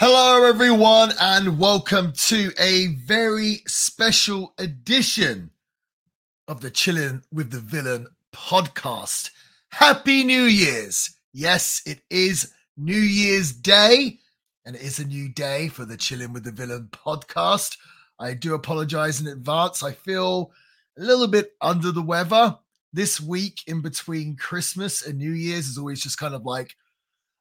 Hello, everyone, and welcome to a very special edition of the Chilling with the Villain podcast. Happy New Year's! Yes, it is New Year's Day, and it is a new day for the Chilling with the Villain podcast. I do apologize in advance. I feel a little bit under the weather. This week in between Christmas and New Year's is always just kind of like,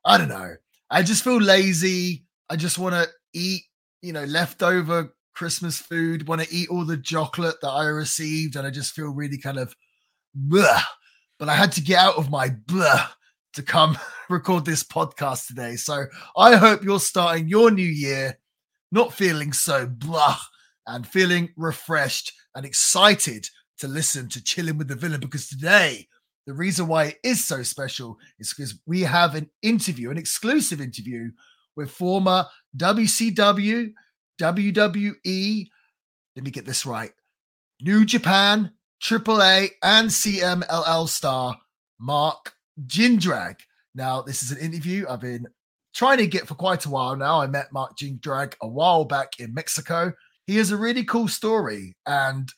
I don't know. I just feel lazy. I just want to eat, you know, leftover Christmas food, want to eat all the chocolate that I received, and I just feel really kind of blah. But I had to get out of my blah to come record this podcast today. So I hope you're starting your new year not feeling so blah and feeling refreshed and excited to listen to Chilling with the Villain because today the reason why it is so special is because we have an interview, an exclusive interview with former WCW, WWE, let me get this right, New Japan, AAA, and CMLL star Mark Jindrak. Now, this is an interview I've been trying to get for quite a while now. I met Mark Jindrak a while back in Mexico. He has a really cool story, and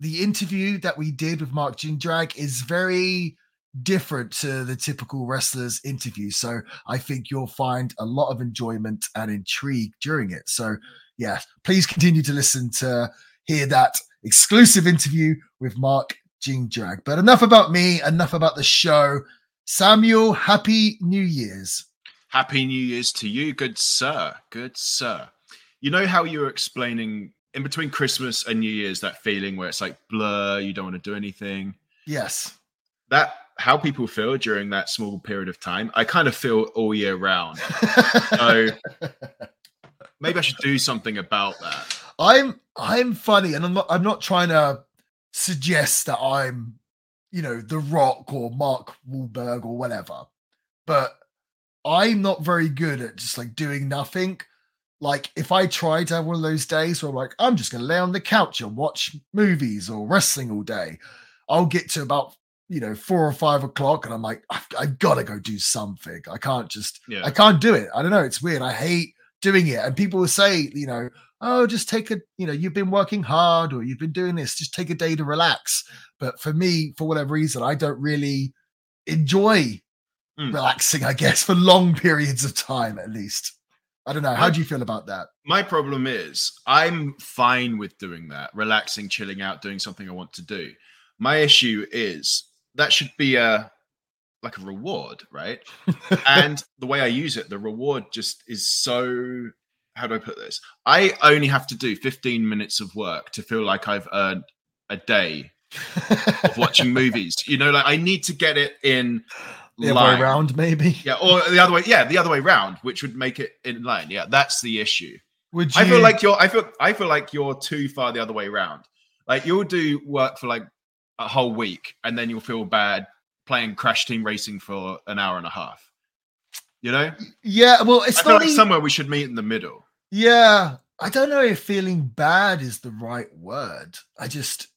the interview that we did with Mark Jindrak is very different to the typical wrestler's interview. So I think you'll find a lot of enjoyment and intrigue during it. So, yeah, please continue to listen to hear that exclusive interview with Mark Jindrak. But enough about me, enough about the show. Samuel, happy New Year's. Happy New Year's to you, good sir. Good sir. You know how you were explaining in between Christmas and New Year's that feeling where it's like blur, you don't want to do anything. Yes. That how people feel during that small period of time. I kind of feel all year round. so maybe I should do something about that. I'm I'm funny, and I'm not I'm not trying to suggest that I'm, you know, The Rock or Mark Wahlberg or whatever, but I'm not very good at just like doing nothing. Like if I try to have one of those days where I'm like, I'm just gonna lay on the couch and watch movies or wrestling all day, I'll get to about you know four or five o'clock and i'm like i've, I've got to go do something i can't just yeah. i can't do it i don't know it's weird i hate doing it and people will say you know oh just take a you know you've been working hard or you've been doing this just take a day to relax but for me for whatever reason i don't really enjoy mm. relaxing i guess for long periods of time at least I don't know. How do you feel about that? My problem is I'm fine with doing that, relaxing, chilling out, doing something I want to do. My issue is that should be a like a reward, right? and the way I use it, the reward just is so how do I put this? I only have to do 15 minutes of work to feel like I've earned a day of watching movies. You know, like I need to get it in the line. other way around, maybe. Yeah, or the other way. Yeah, the other way round, which would make it in line. Yeah, that's the issue. Would you... I feel like you're? I feel. I feel like you're too far the other way around. Like you'll do work for like a whole week and then you'll feel bad playing Crash Team Racing for an hour and a half. You know? Yeah. Well, it's I feel like somewhere we should meet in the middle. Yeah. I don't know if feeling bad is the right word. I just.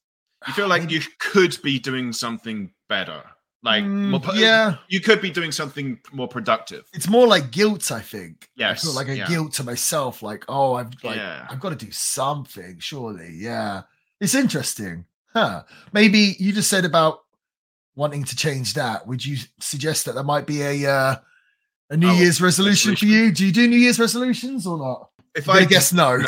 You feel like you could be doing something better. Like, mm, yeah, you could be doing something more productive. It's more like guilt, I think. Yes, I feel like a yeah. guilt to myself. Like, oh, I've like, yeah. I've got to do something. Surely, yeah. It's interesting. Huh. Maybe you just said about wanting to change that. Would you suggest that there might be a uh, a New oh, Year's resolution, resolution, for you? Do you do New Year's resolutions or not? If I guess no, no,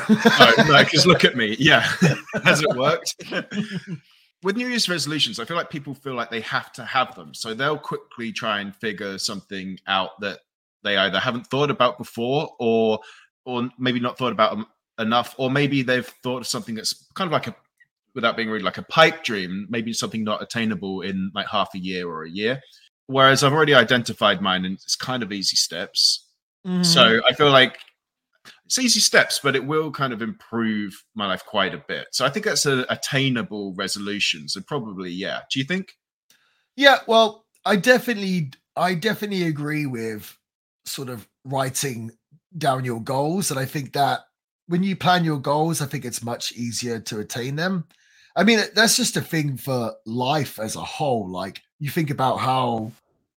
no, because look at me. Yeah, has it worked? With New Year's resolutions, I feel like people feel like they have to have them, so they'll quickly try and figure something out that they either haven't thought about before, or or maybe not thought about enough, or maybe they've thought of something that's kind of like a without being really like a pipe dream, maybe something not attainable in like half a year or a year. Whereas I've already identified mine and it's kind of easy steps. Mm. So I feel like it's easy steps, but it will kind of improve my life quite a bit. So I think that's an attainable resolution. So probably, yeah. Do you think? Yeah, well, I definitely I definitely agree with sort of writing down your goals. And I think that when you plan your goals, I think it's much easier to attain them. I mean, that's just a thing for life as a whole. Like, you think about how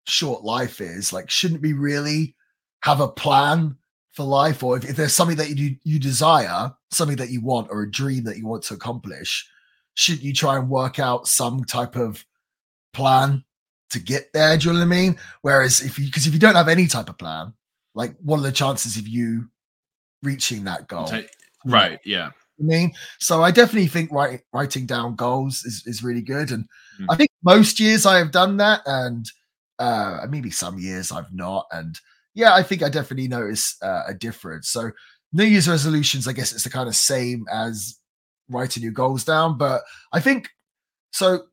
short life is. Like, shouldn't we really have a plan for life, or if, if there's something that you you desire, something that you want, or a dream that you want to accomplish, shouldn't you try and work out some type of plan to get there? Do you know what I mean? Whereas if you because if you don't have any type of plan, like what are the chances of you reaching that goal? Right. Yeah. I mean, so I definitely think writing writing down goals is, is really good, and mm. I think most years I have done that, and uh, maybe some years I've not, and yeah, I think I definitely notice uh, a difference. So New Year's resolutions, I guess it's the kind of same as writing your goals down, but I think so.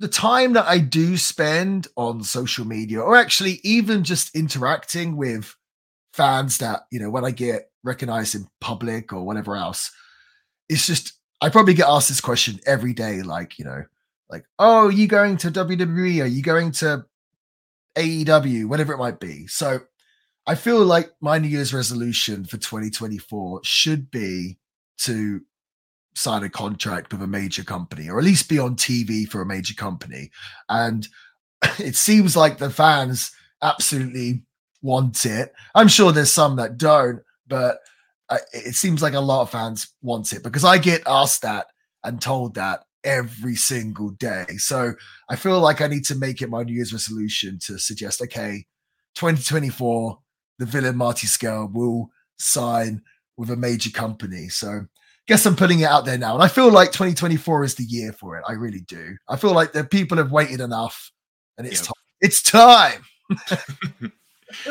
The time that I do spend on social media, or actually even just interacting with fans that you know when I get recognized in public or whatever else, it's just I probably get asked this question every day, like you know, like oh, you going to WWE? Are you going to AEW? Whatever it might be. So I feel like my New Year's resolution for 2024 should be to sign a contract with a major company or at least be on TV for a major company. And it seems like the fans absolutely want it. I'm sure there's some that don't, but it seems like a lot of fans want it because I get asked that and told that every single day. So I feel like I need to make it my New Year's resolution to suggest, okay, 2024, the villain Marty Scurll will sign with a major company. So guess I'm putting it out there now. And I feel like 2024 is the year for it. I really do. I feel like the people have waited enough and it's time. It's time. uh,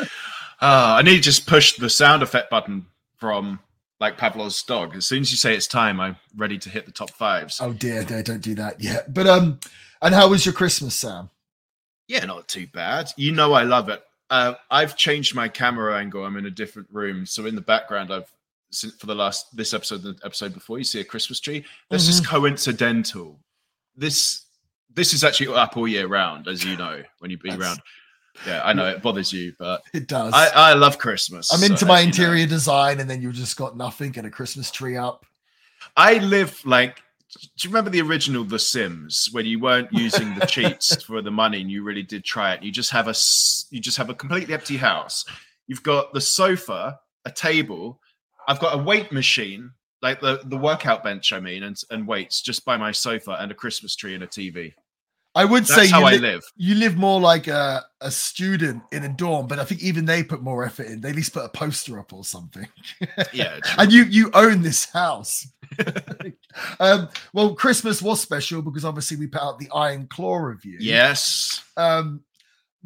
I need to just push the sound effect button from like Pavlov's dog. As soon as you say it's time, I'm ready to hit the top fives. Oh dear, dear, don't do that yet. But um, and how was your Christmas, Sam? Yeah, not too bad. You know I love it. Uh, I've changed my camera angle. I'm in a different room, so in the background, I've for the last this episode, the episode before, you see a Christmas tree. This mm-hmm. just coincidental. This this is actually up all year round, as you know, when you be That's, around. Yeah, I know it bothers you, but it does. I, I love Christmas. I'm into so, my interior know. design, and then you've just got nothing and a Christmas tree up. I live like. Do you remember the original The Sims when you weren't using the cheats for the money and you really did try it? You just have a you just have a completely empty house. You've got the sofa, a table. I've got a weight machine, like the the workout bench. I mean, and and weights just by my sofa and a Christmas tree and a TV. I would That's say how you I li- live. You live more like a, a student in a dorm, but I think even they put more effort in. They at least put a poster up or something. Yeah, and you you own this house. um, well, Christmas was special because obviously we put out the Iron Claw review. Yes. Um,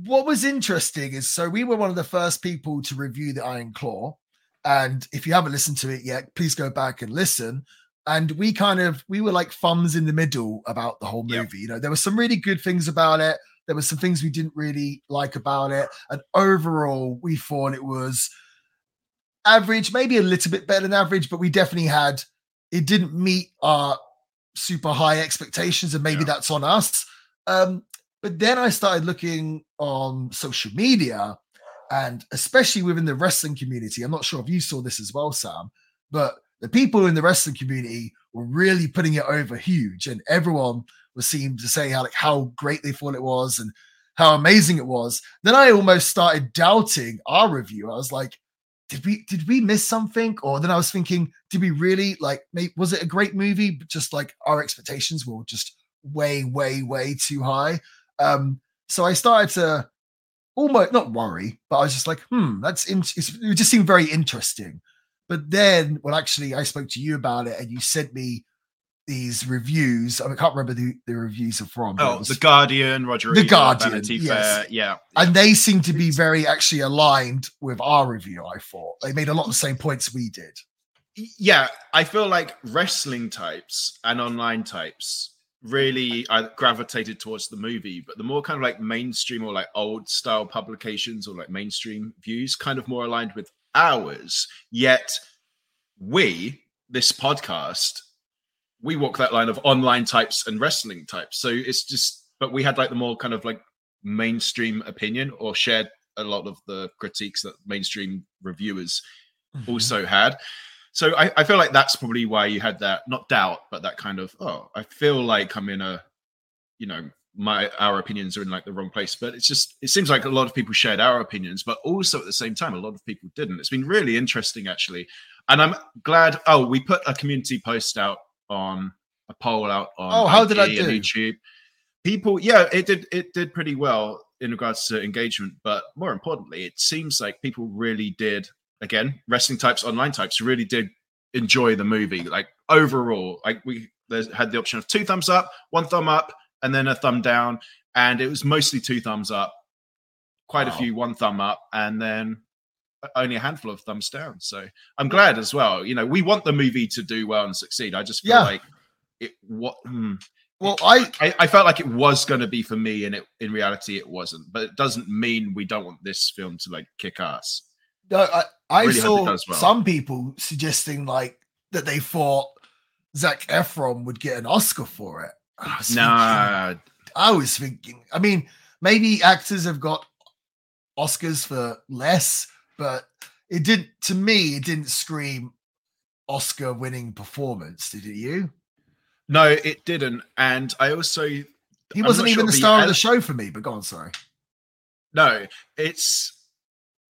what was interesting is so we were one of the first people to review the Iron Claw. And if you haven't listened to it yet, please go back and listen and we kind of we were like thumbs in the middle about the whole movie. Yep. You know, there were some really good things about it. There were some things we didn't really like about it, and overall, we thought it was average, maybe a little bit better than average, but we definitely had it didn't meet our super high expectations, and maybe yeah. that's on us. Um, but then I started looking on social media, and especially within the wrestling community. I'm not sure if you saw this as well, Sam, but the people in the wrestling community were really putting it over huge, and everyone was seemed to say how like how great they thought it was and how amazing it was. Then I almost started doubting our review. I was like, did we did we miss something? Or then I was thinking, did we really like? Was it a great movie? But just like our expectations were just way, way, way too high. Um, so I started to almost not worry, but I was just like, hmm, that's in- it just seemed very interesting. But then, well, actually, I spoke to you about it, and you sent me these reviews. I, mean, I can't remember who the reviews are from. Oh, was, the Guardian, Roger. The Guardian, Vanity yes. Fair, yeah, and they seem to be very actually aligned with our review. I thought they made a lot of the same points we did. Yeah, I feel like wrestling types and online types really I gravitated towards the movie, but the more kind of like mainstream or like old style publications or like mainstream views kind of more aligned with ours. Yet we, this podcast, we walk that line of online types and wrestling types. So it's just, but we had like the more kind of like mainstream opinion or shared a lot of the critiques that mainstream reviewers mm-hmm. also had. So I, I, feel like that's probably why you had that not doubt, but that kind of oh, I feel like I'm in a you know my our opinions are in like the wrong place. But it's just it seems like a lot of people shared our opinions, but also at the same time, a lot of people didn't. It's been really interesting actually, and I'm glad. Oh, we put a community post out on a poll out on. Oh, how did I do? YouTube. People, yeah, it did. It did pretty well in regards to engagement, but more importantly, it seems like people really did. Again, wrestling types, online types, really did enjoy the movie. Like overall, like we had the option of two thumbs up, one thumb up, and then a thumb down, and it was mostly two thumbs up. Quite a few one thumb up, and then only a handful of thumbs down. So I'm glad as well. You know, we want the movie to do well and succeed. I just feel Yeah. like it. What hmm, Well, I I, I felt like it was going to be for me, and it in reality it wasn't. But it doesn't mean we don't want this film to like kick ass. no, I, I Really saw well. some people suggesting like that they thought Zac Efron would get an Oscar for it. I thinking- I was thinking. I mean, maybe actors have got Oscars for less, but it didn't. To me, it didn't scream Oscar-winning performance. Did it? You? no, it didn't. And I also He I'm wasn't even sure the the star of the show for me. But go on, sorry. no, it's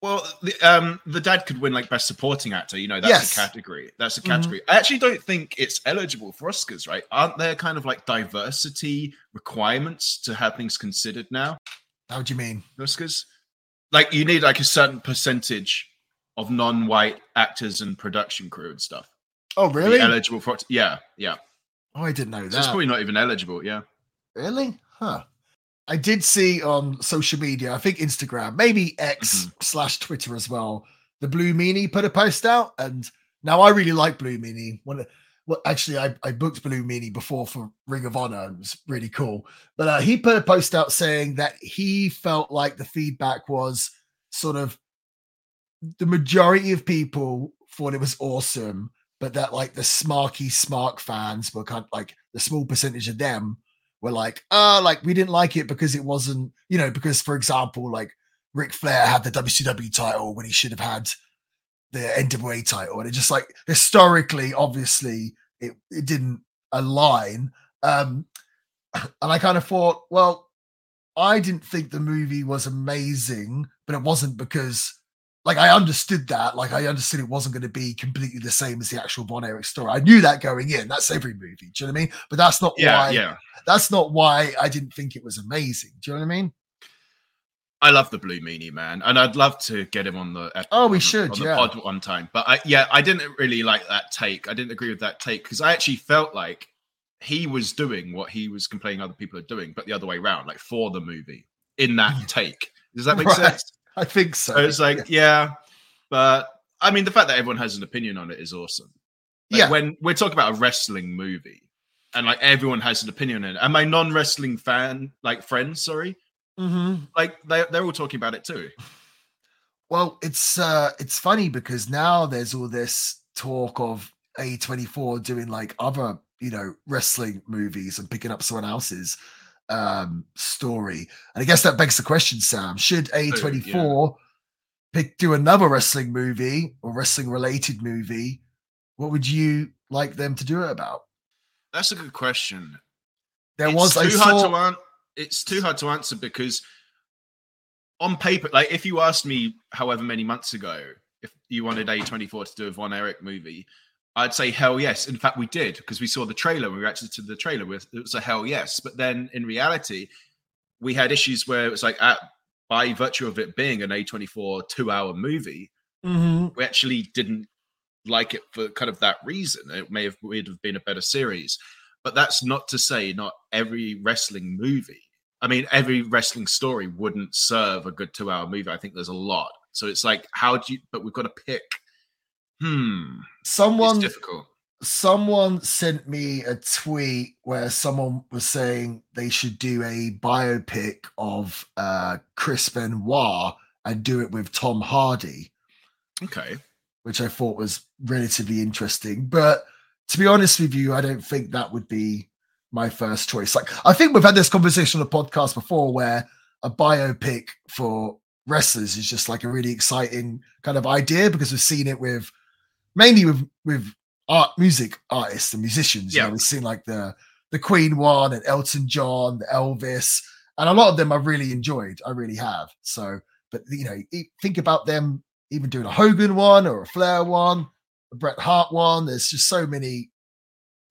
well, the, um, the dad could win like best supporting actor. You know, that's Yes. a category. That's a Mhm. category. I actually don't think it's eligible for Oscars, right? Aren't there kind of like diversity requirements to have things considered now? How do you mean? Oscars? Like you need like a certain percentage of non-white actors and production crew and stuff. Oh, really? eligible for. Yeah, yeah. Oh, I didn't know So it's probably not even eligible. Yeah. Really? Huh. I did see on social media, I think Instagram, maybe X Mm-hmm. slash Twitter as well. The Blue Meanie put a post out, and now I really like Blue Meanie. One, well, actually, I, I booked Blue Meanie before for Ring of Honor. and It was really cool. But uh, he put a post out saying that he felt like the feedback was sort of the majority of people thought it was awesome, but that like the smarky smark fans were kind of like the small percentage of them were like, uh, like we didn't like it because it wasn't, you know, because for example, like Ric Flair had the WCW title when he should have had the NWA title, and it just like historically, obviously, it it didn't align. Um, and I kind of thought, well, I didn't think the movie was amazing, but it wasn't because like I understood that, like I understood it wasn't going to be completely the same as the actual Von Erich story. I knew that going in. That's every movie. Do you know what I mean? But that's not Yeah, why. yeah. That's not why I didn't think it was amazing. Do you know what I mean? I love the Blue Meanie man, and I'd love to get him on the Oh, we on the- should, on the yeah. pod one time. But I, yeah, I didn't really like that take. I didn't agree with that take because I actually felt like he was doing what he was complaining other people are doing, but the other way around, like for the movie in that take. Does that make Right. sense? I think so. So it's like, yeah, but I mean, the fact that everyone has an opinion on it is awesome. Like, yeah, when we're talking about a wrestling movie and like everyone has an opinion on it, and my non-wrestling fan, like friends, sorry, Mhm. like they they're all talking about it too. Well, it's uh it's funny because now there's all this talk of A24 doing like other, you know, wrestling movies and picking up someone else's um story. And I guess that begs the question, Sam, should A24 pick do another wrestling movie or wrestling related movie? What would you like them to do it about? That's a good question. There it's was too hard to an- It's too hard to answer because on paper, like if you asked me however many months ago if you wanted A24 to do a Von Erich movie, I'd say hell yes. In fact, we did because we saw the trailer. We reacted to the trailer. With it was a hell yes. But then in reality, we had issues where it was like at by virtue of it being an A24 two-hour movie, Mhm. we actually didn't like it for kind of that reason. It may have would have been a better series, but that's not to say not every wrestling movie. I mean, every wrestling story wouldn't serve a good two-hour movie. I think there's a lot. So it's like, how do you? But we've got to pick. Hmm, someone it's difficult. someone sent me a tweet where someone was saying they should do a biopic of uh Chris Benoit and do it with Tom Hardy, Okay, which I thought was relatively interesting. But to be honest with you, I don't think that would be my first choice. Like I think we've had this conversation on the podcast before where a biopic for wrestlers is just like a really exciting kind of idea because we've seen it with mainly with with art music artists and musicians. You Yeah. know, we've seen like the the Queen one and Elton John, Elvis, and a lot of them I've really enjoyed. I really have. So, but you know, think about them even doing a Hogan one or a Flair one, a Bret Hart one. There's just so many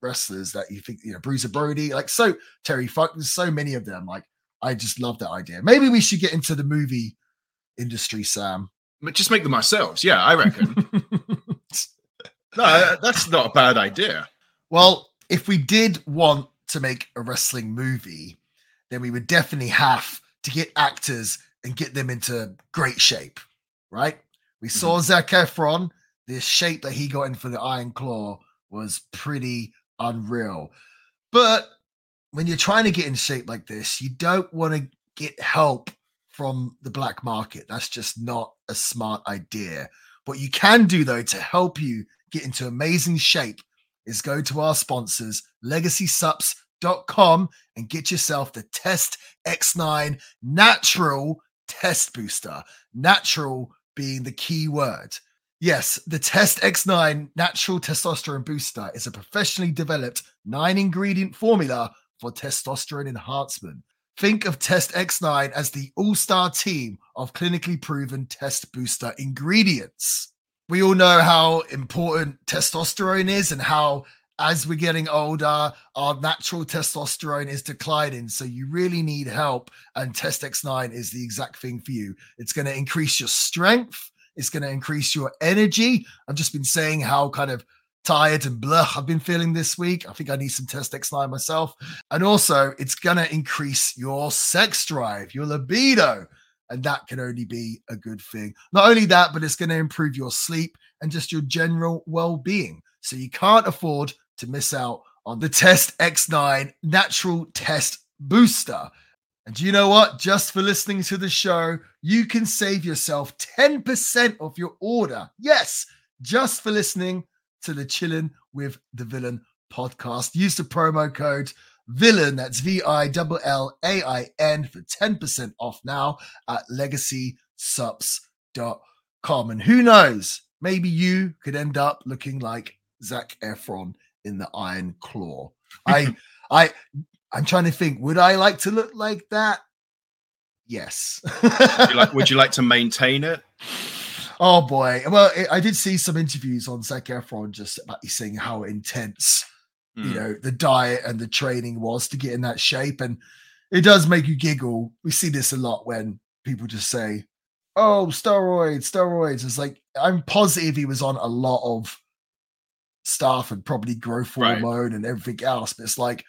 wrestlers that you think, you know, Bruiser Brody, like so Terry Funk, there's so many of them. Like, I just love that idea. Maybe we should get into the movie industry, Sam. But just make them ourselves. Yeah, I reckon. No, that's not a bad idea. Well, if we did want to make a wrestling movie, then we would definitely have to get actors and get them into great shape, right? We mm-hmm. saw Zac Efron. The shape that he got in for the Iron Claw was pretty unreal. But when you're trying to get in shape like this, you don't want to get help from the black market. That's just not a smart idea. What you can do, though, to help you get into amazing shape is go to our sponsors, legacysups.com, and get yourself the Test X9 Natural Test Booster. Natural being the key word. Yes, the Test X9 Natural Testosterone Booster is a professionally developed nine ingredient formula for testosterone enhancement. Think of Test X9 as the all star team of clinically proven test booster ingredients. We all know how important testosterone is and how, as we're getting older, our natural testosterone is declining. So you really need help. And Test X9 is the exact thing for you. It's going to increase your strength, it's going to increase your energy. I've just been saying how kind of tired and blah I've been feeling this week. I think I need some Test X9 myself. And also, it's going to increase your sex drive, your libido. And that can only be a good thing. Not only that, but it's going to improve your sleep and just your general well being. So you can't afford to miss out on the Test X9 Natural Test Booster. And you know what? Just for listening to the show, you can save yourself 10% of your order. Yes, just for listening to the Chilling with the Villain podcast. Use the promo code Villain, that's V I L L A I N, for 10% off now at legacysups.com. And who knows, maybe you could end up looking like Zac Efron in the Iron Claw. I, I, I'm trying to think, would I like to look like that? Yes. would, you like, would you like to maintain it? Oh boy. Well, I did see some interviews on Zac Efron just about saying how intense, mm. you hmm. know, the diet and the training was to get in that shape. And it does make you giggle. We see this a lot when people just say, Oh, steroids, steroids. It's like I'm positive he was on a lot of stuff and probably growth hormone right. and everything else. But it's like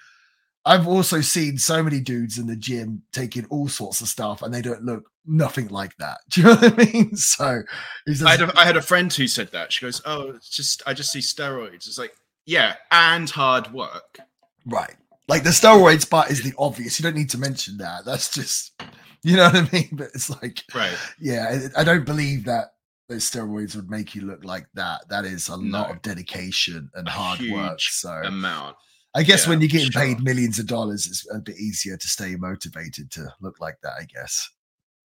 I've also seen so many dudes in the gym taking all sorts of stuff and they don't look nothing like that. Do you know what I mean? So just, I, had a, I had a friend who said that. She goes, Oh, it's just, I just see steroids. It's like, yeah, and hard work. Right. Like the steroids part is the obvious. You don't need to mention that. That's just, you know what I mean? But it's like, right. Yeah, I, I don't believe that those steroids would make you look like that. That is a no. lot of dedication and a hard work. So amount. I guess yeah, when you're getting sure. paid millions of dollars, it's a bit easier to stay motivated to look like that. I guess.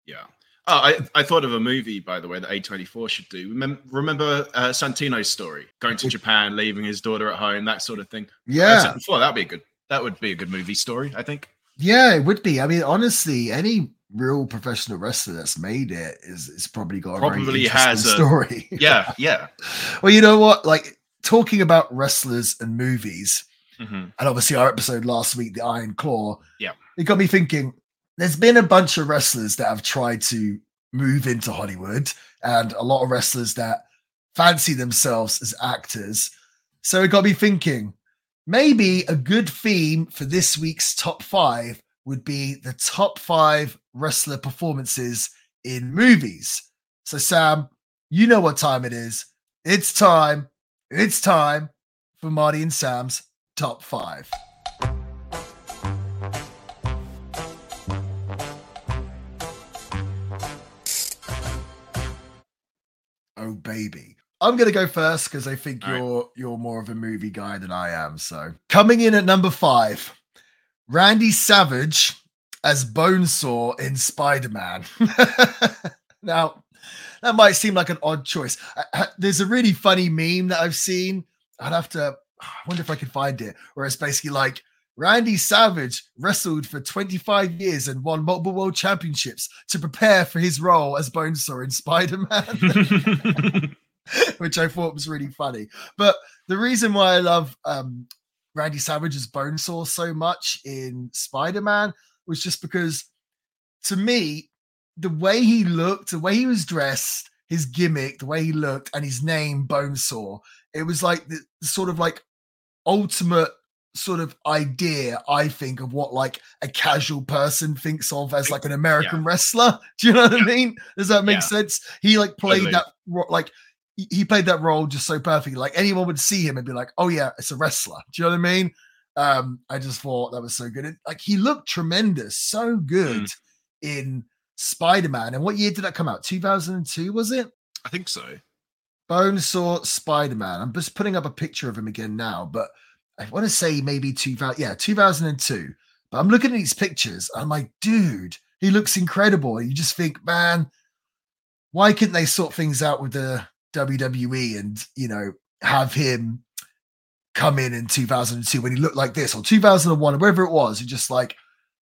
Yeah. Oh, I, I thought of a movie, by the way, that A24 should do. Remember, remember uh, Santino's story, going to Japan, leaving his daughter at home, that sort of thing. Yeah. Before that'd be a good. That would be a good movie story, I think. Yeah, it would be. I mean, honestly, any real professional wrestler that's made it is is probably got a probably has a story. yeah, yeah. well, you know what? Like talking about wrestlers and movies, mm-hmm. and obviously our episode last week, the Iron Claw. Yeah, it got me thinking there's been a bunch of wrestlers that have tried to move into Hollywood and a lot of wrestlers that fancy themselves as actors. So it got me thinking maybe a good theme for this week's top five would be the top five wrestler performances in movies. So, Sam, you know what time it is. It's time. It's time for Marty and Sam's top five. Baby. I'm gonna go first because I think All you're right. you're more of a movie guy than I am. So coming in at number five, Randy Savage as Bonesaw in Spider-Man. now, that might seem like an odd choice. Uh, uh, there's a really funny meme that I've seen. I'd have to I wonder if I could find it, where it's basically like Randy Savage wrestled for 25 years and won multiple world championships to prepare for his role as Bonesaw in Spider Man, which I thought was really funny. But the reason why I love um, Randy Savage's Bonesaw so much in Spider Man was just because, to me, the way he looked, the way he was dressed, his gimmick, the way he looked, and his name Bonesaw, it was like the sort of like ultimate sort of idea I think of what like a casual person thinks of as like an American yeah. wrestler. Do you know what yeah. I mean? Does that make yeah. sense? He like played totally. that like he played that role just so perfectly. Like anyone would see him and be like, "Oh yeah, it's a wrestler." Do you know what I mean? Um, I just thought that was so good. It, like he looked tremendous, so good mm. in Spider Man. And what year did that come out? 2002, was it? I think so. Bonesaw Spider Man. I'm just putting up a picture of him again now, but I want to say maybe 2000, yeah, 2002. But I'm looking at these pictures. I'm like, dude, he looks incredible. You just think, man, why couldn't they sort things out with the WWE and, you know, have him come in in 2002 when he looked like this or 2001 or wherever it was? You're just like,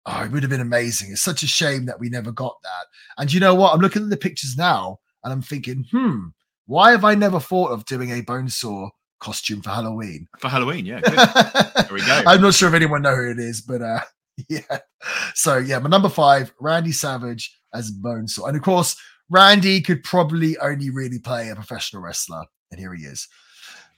Oh, it would have been amazing. It's such a shame that we never got that. And you know what? I'm looking at the pictures now and I'm thinking, hmm, why have I never thought of doing a Bonesaw costume for Halloween? For Halloween, yeah. there we go. I'm not sure if anyone know who it is, but uh yeah. So yeah, my number five, Randy Savage as Bonesaw. And of course, Randy could probably only really play a professional wrestler, and here he is.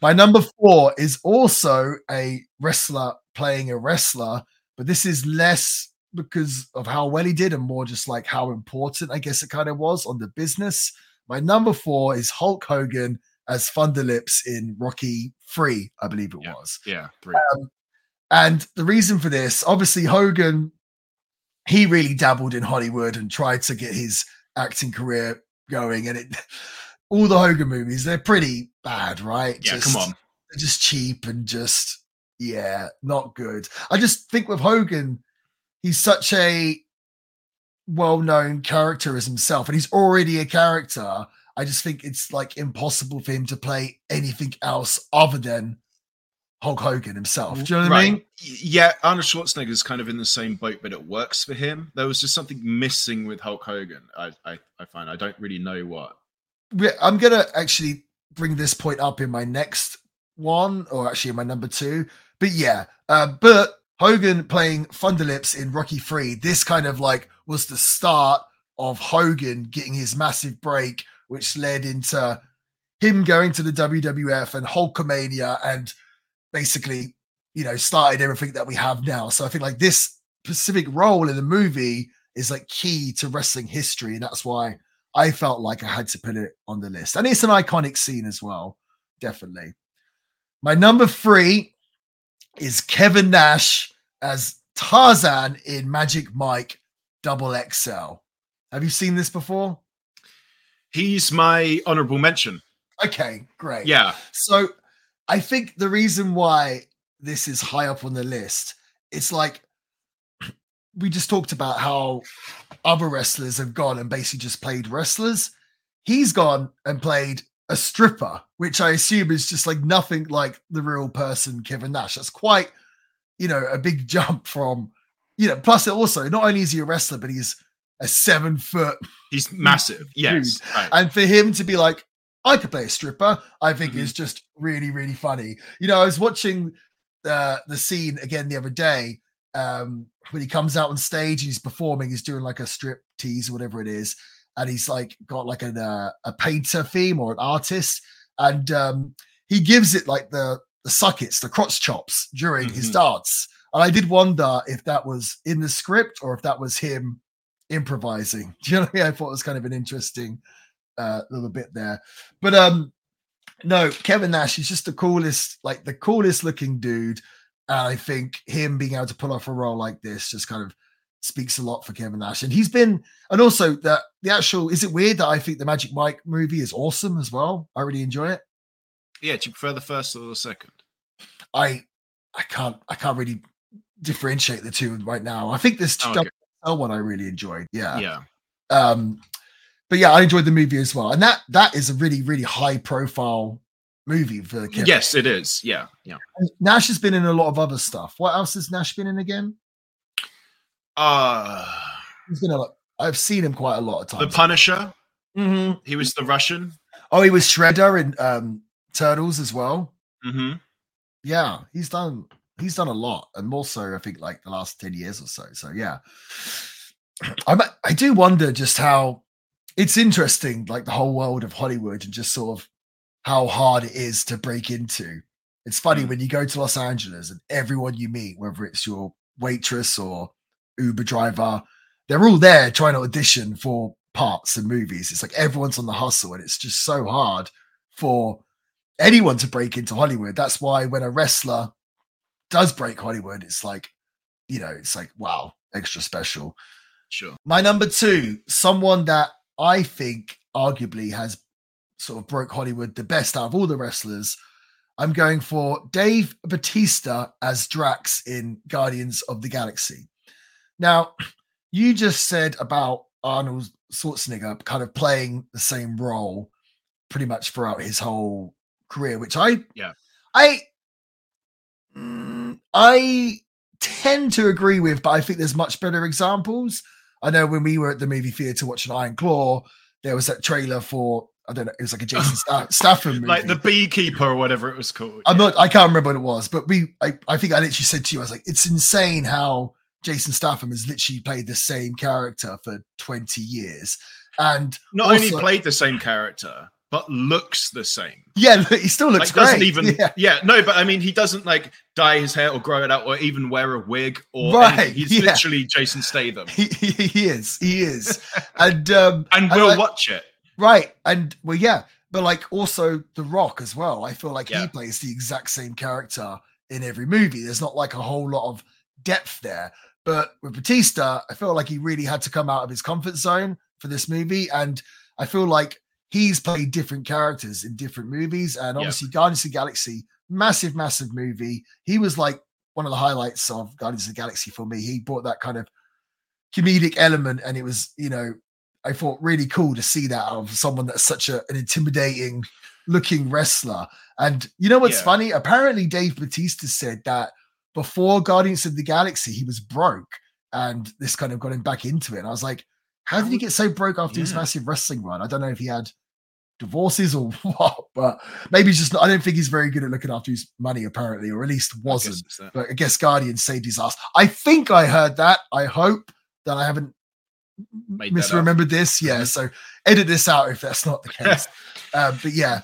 My number four is also a wrestler playing a wrestler, but this is less because of how well he did and more just like how important I guess it kind of was on the business. My number four is Hulk Hogan as Thunderlips in Rocky Three, I believe it yeah, was. Yeah, three. Um, and the reason for this, obviously, Hogan, he really dabbled in Hollywood and tried to get his acting career going. And it, all the Hogan movies, they're pretty bad, right? Yeah, just, come on. They're just cheap and just, yeah, not good. I just think with Hogan, he's such a well-known character as himself and he's already a character i just think it's like impossible for him to play anything else other than hulk hogan himself. Do you know what right. i mean yeah arnold schwarzenegger's kind of in the same boat but it works for him. There was just something missing with hulk hogan i i, I find. I don't really know what. I'm gonna actually bring this point up in my next one or actually in my number two. But yeah uh, but Hogan playing Thunderlips in Rocky 3, this kind of like was the start of Hogan getting his massive break, which led into him going to the WWF and Hulkamania and basically, you know, started everything that we have now. So I think like this specific role in the movie is like key to wrestling history. And that's why I felt like I had to put it on the list. And it's an iconic scene as well, definitely. My number three is Kevin Nash as Tarzan in Magic Mike Double XL. Have you seen this before? He's my honorable mention. Okay, great. Yeah. So I think the reason why this is high up on the list, it's like we just talked about how other wrestlers have gone and basically just played wrestlers. He's gone and played a stripper, which I assume is just like nothing like the real person Kevin Nash. That's quite, you know, a big jump from, you know, plus it also not only is he a wrestler, but he's a seven foot. He's massive. Yes. Right. And for him to be like, I could play a stripper, I think mm-hmm. is just really, really funny. You know, I was watching the the scene again the other day um, when he comes out on stage and he's performing, he's doing like a strip tease or whatever it is and he's like got like an, uh, a painter theme or an artist, and um, he gives it like the the suckets, the crotch chops during mm-hmm. his dance. And I did wonder if that was in the script or if that was him improvising. Do you know what I mean? I thought it was kind of an interesting uh, little bit there. But um, no, Kevin Nash, he's just the coolest, like the coolest looking dude. And I think him being able to pull off a role like this just kind of speaks a lot for Kevin Nash. And he's been, and also that the actual, is it weird that I think the Magic Mike movie is awesome as well? I really enjoy it. Yeah, do you prefer the first or the second? I I can't I can't really differentiate the two right now. I think this oh, okay. One I really enjoyed. Yeah. Yeah. Um but yeah, I enjoyed the movie as well. And that that is a really, really high profile movie for. Yes, it is. Yeah, yeah. Nash has been in a lot of other stuff. What else has Nash been in again? Uh He's been a lot. I've seen him quite a lot of times. The. Punisher. Mhm. He was the Russian. Oh, he was Shredder in um, Turtles as well. Mm-hmm. Yeah, he's done. He's done a lot, and more so, I think, like the last ten years or so. So yeah, I'm, I do wonder just how it's interesting, like the whole world of Hollywood, and just sort of how hard it is to break into. It's funny Mm. when you go to Los Angeles and everyone you meet, whether it's your waitress or Uber driver, they're all there trying to audition for parts in movies. It's like everyone's on the hustle, and it's just so hard for anyone to break into Hollywood. That's why when a wrestler does break Hollywood, it's like, you know, it's like, wow, extra special. Sure. My number two, someone that I think arguably has sort of broke Hollywood the best out of all the wrestlers. I'm going for Dave Batista as Drax in Guardians of the Galaxy. Now, you just said about Arnold Schwarzenegger kind of playing the same role pretty much throughout his whole career, which I Yeah. I Mm, I tend to agree with, but I think there's much better examples. I know when we were at the movie theater watching Iron Claw, there was that trailer for I don't know, it was like a Jason Statham movie. Like the beekeeper or whatever it was called. I'm not, I can't remember what it was, but we, I, I think I literally said to you, I was like, it's insane how Jason Statham has literally played the same character for 20 years. And Not only played the same character, but looks the same. yeah, he still looks like doesn't great. even Yeah. yeah. no but i mean he doesn't like dye his hair or grow it out or even wear a wig or Right, anything. he's yeah. literally jason statham He, he, he is, he is. and, um, and we'll like- watch it Right. And well, yeah, but like also The Rock as well. I feel like he plays the exact same character in every movie. There's not like a whole lot of depth there. But with Batista, I feel like he really had to come out of his comfort zone for this movie. And I feel like he's played different characters in different movies. And Yeah. obviously, Guardians of the Galaxy, massive, massive movie. He was like one of the highlights of Guardians of the Galaxy for me. He brought that kind of comedic element, and it was, you know, I thought really cool to see that of someone that's such a, an intimidating looking wrestler. And you know what's Yeah. funny? Apparently, Dave Batista said that before Guardians of the Galaxy, he was broke, and this kind of got him back into it. And I was like, how did he get so broke after his massive wrestling run? I don't know if he had divorces or what, but maybe just. Not, I don't think he's very good at looking after his money, apparently, or at least wasn't. that. But I guess Guardian saved his ass. I think I heard that. I hope that I haven't Made misremembered this. Yeah, Mhm. so edit this out if that's not the case. um, but yeah,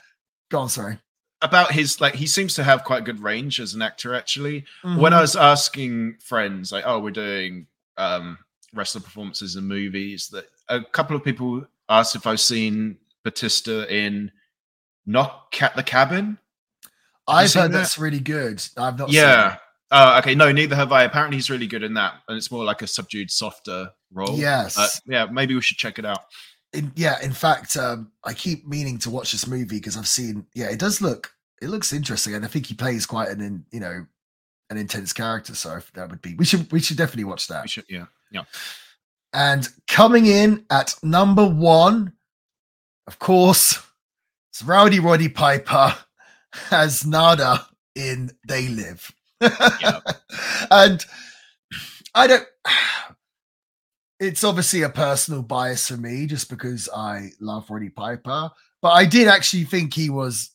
go on. Sorry. about his like he seems to have quite good range as an actor actually when Mhm. i was asking friends like oh we're doing um wrestler performances in movies that a couple of people asked if i've seen batista in knock at the cabin I've heard that? that's really good. I've not. yeah uh, okay no neither have i apparently he's really good in that and it's more like a subdued softer role Yes. Uh, yeah maybe we should check it out in, yeah. In fact, um, I keep meaning to watch this movie because I've seen. Yeah, it does look. It looks interesting, and I think he plays quite an, in, you know, an intense character. So that would be. We should. We should definitely watch that. we should yeah yeah And coming in at number one, of course, it's Rowdy Roddy Piper as Nada in They Live. Yeah. and I don't. It's obviously a personal bias for me just because I love Roddy Piper, but I did actually think he was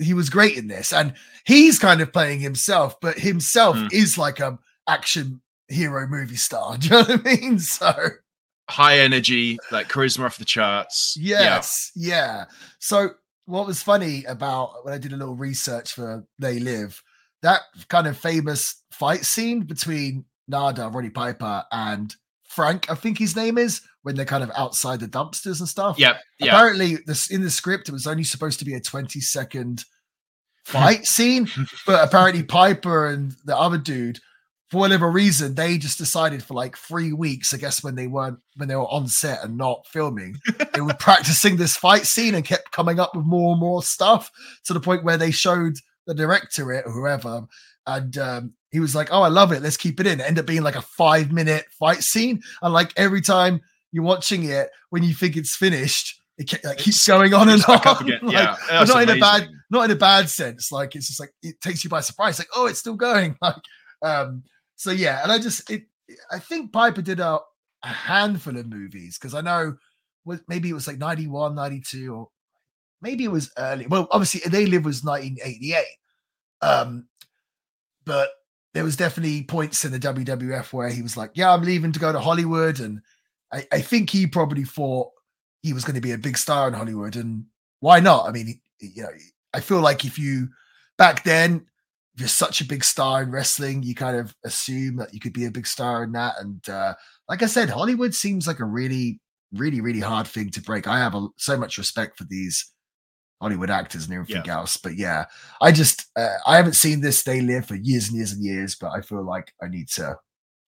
he was great in this, and he's kind of playing himself, but himself Hmm. is like a action hero movie star. Do you know what I mean? So high energy like charisma off the charts yeah Yes, yeah. So what was funny about when I did a little research for They Live, that kind of famous fight scene between Nada, Roddy Piper, and Frank, I think his name is, when they're kind of outside the dumpsters and stuff. yeah yeah Apparently, this in the script, it was only supposed to be a 20 second fight scene, but apparently Piper and the other dude, for whatever reason, they just decided for like three weeks, I guess when they weren't when they were on set and not filming, they were practicing this fight scene and kept coming up with more and more stuff to the point where they showed the director it or whoever. And um, he was like, Oh, I love it. Let's keep it in. It ended up being like a five minute fight scene. And like every time you're watching it, when you think it's finished, it ke- like, keeps going on and on. like, Yeah, not in a bad, not in a bad sense. Like it's just like it takes you by surprise. Like oh, it's still going. Like um. So yeah, and I just it. I think Piper did a, a handful of movies because I know maybe it was like 91, 92 or maybe it was early. Well, obviously They Live was 1988. Um, but there was definitely points in the WWF where he was like, "Yeah, I'm leaving to go to Hollywood," and I, I think he probably thought he was going to be a big star in Hollywood, and why not? I mean, you know, I feel like if you back then if you're such a big star in wrestling, you kind of assume that you could be a big star in that. And uh, like I said, Hollywood seems like a really, really, really hard thing to break. I have a, so much respect for these Hollywood actors and everything else. But yeah, I just uh, I haven't seen this They Live for years and years and years, but I feel like I need to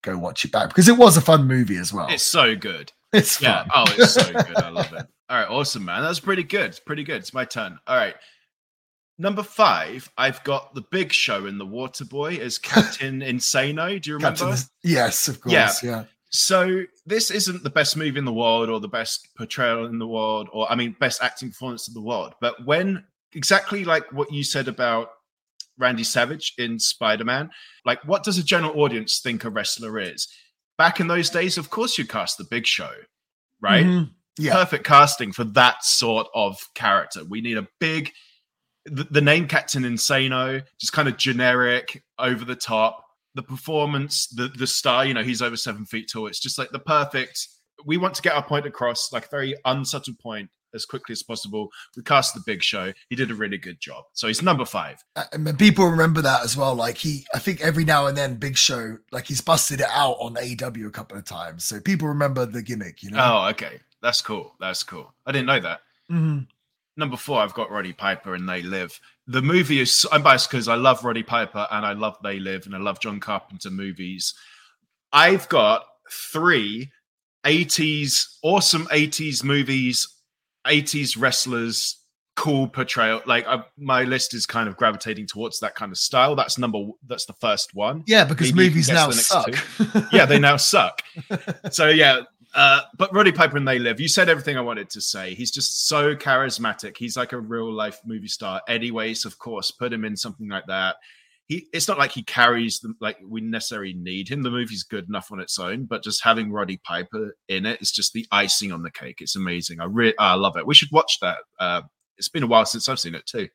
go watch it back because it was a fun movie as well. It's so good. It's Yeah. fun. Oh, it's so good. I love it. All right. Awesome, man. That's pretty good. It's pretty good. It's my turn. All right. Number five, I've got the Big Show in the Water Boy as Captain Insano. Do you remember? Captain, yes, of course. Yeah. Yeah. So this isn't the best movie in the world or the best portrayal in the world or I mean best acting performance in the world. But when exactly like what you said about Randy Savage in Spider-Man, like what does a general audience think a wrestler is? Back in those days, of course you cast the big show, right? Mhm. Yeah. Perfect casting for that sort of character. We need a big the, the name Captain Insano, just kind of generic, over the top. The performance, the the star, you know, he's over seven feet tall. It's just like the perfect. We want to get our point across, like a very unsubtle point, as quickly as possible. We cast the big show. He did a really good job. So he's number five. And people remember that as well. Like he, I think every now and then, Big Show, like he's busted it out on AEW a couple of times, so people remember the gimmick. You know. Oh, okay. That's cool. That's cool. I didn't know that. Mhm. Number four, I've got Roddy Piper and They Live. The movie is, I'm biased because I love Roddy Piper and I love They Live and I love John Carpenter movies. I've got three 80s, awesome 80s movies, 80s wrestlers, cool portrayal. Like I, my list is kind of gravitating towards that kind of style. That's number, that's the first one. Yeah, because Maybe movies now suck. yeah, they now suck. So yeah, uh, but Roddy Piper and They Live. You said everything I wanted to say. He's just so charismatic. He's like a real life movie star. Eddie of course, put him in something like that. He, it's not like he carries them like we necessarily need him. The movie's good enough on its own, but just having Roddy Piper in it is just the icing on the cake. It's amazing. I really, I love it. We should watch that. Uh, it's been a while since I've seen it too.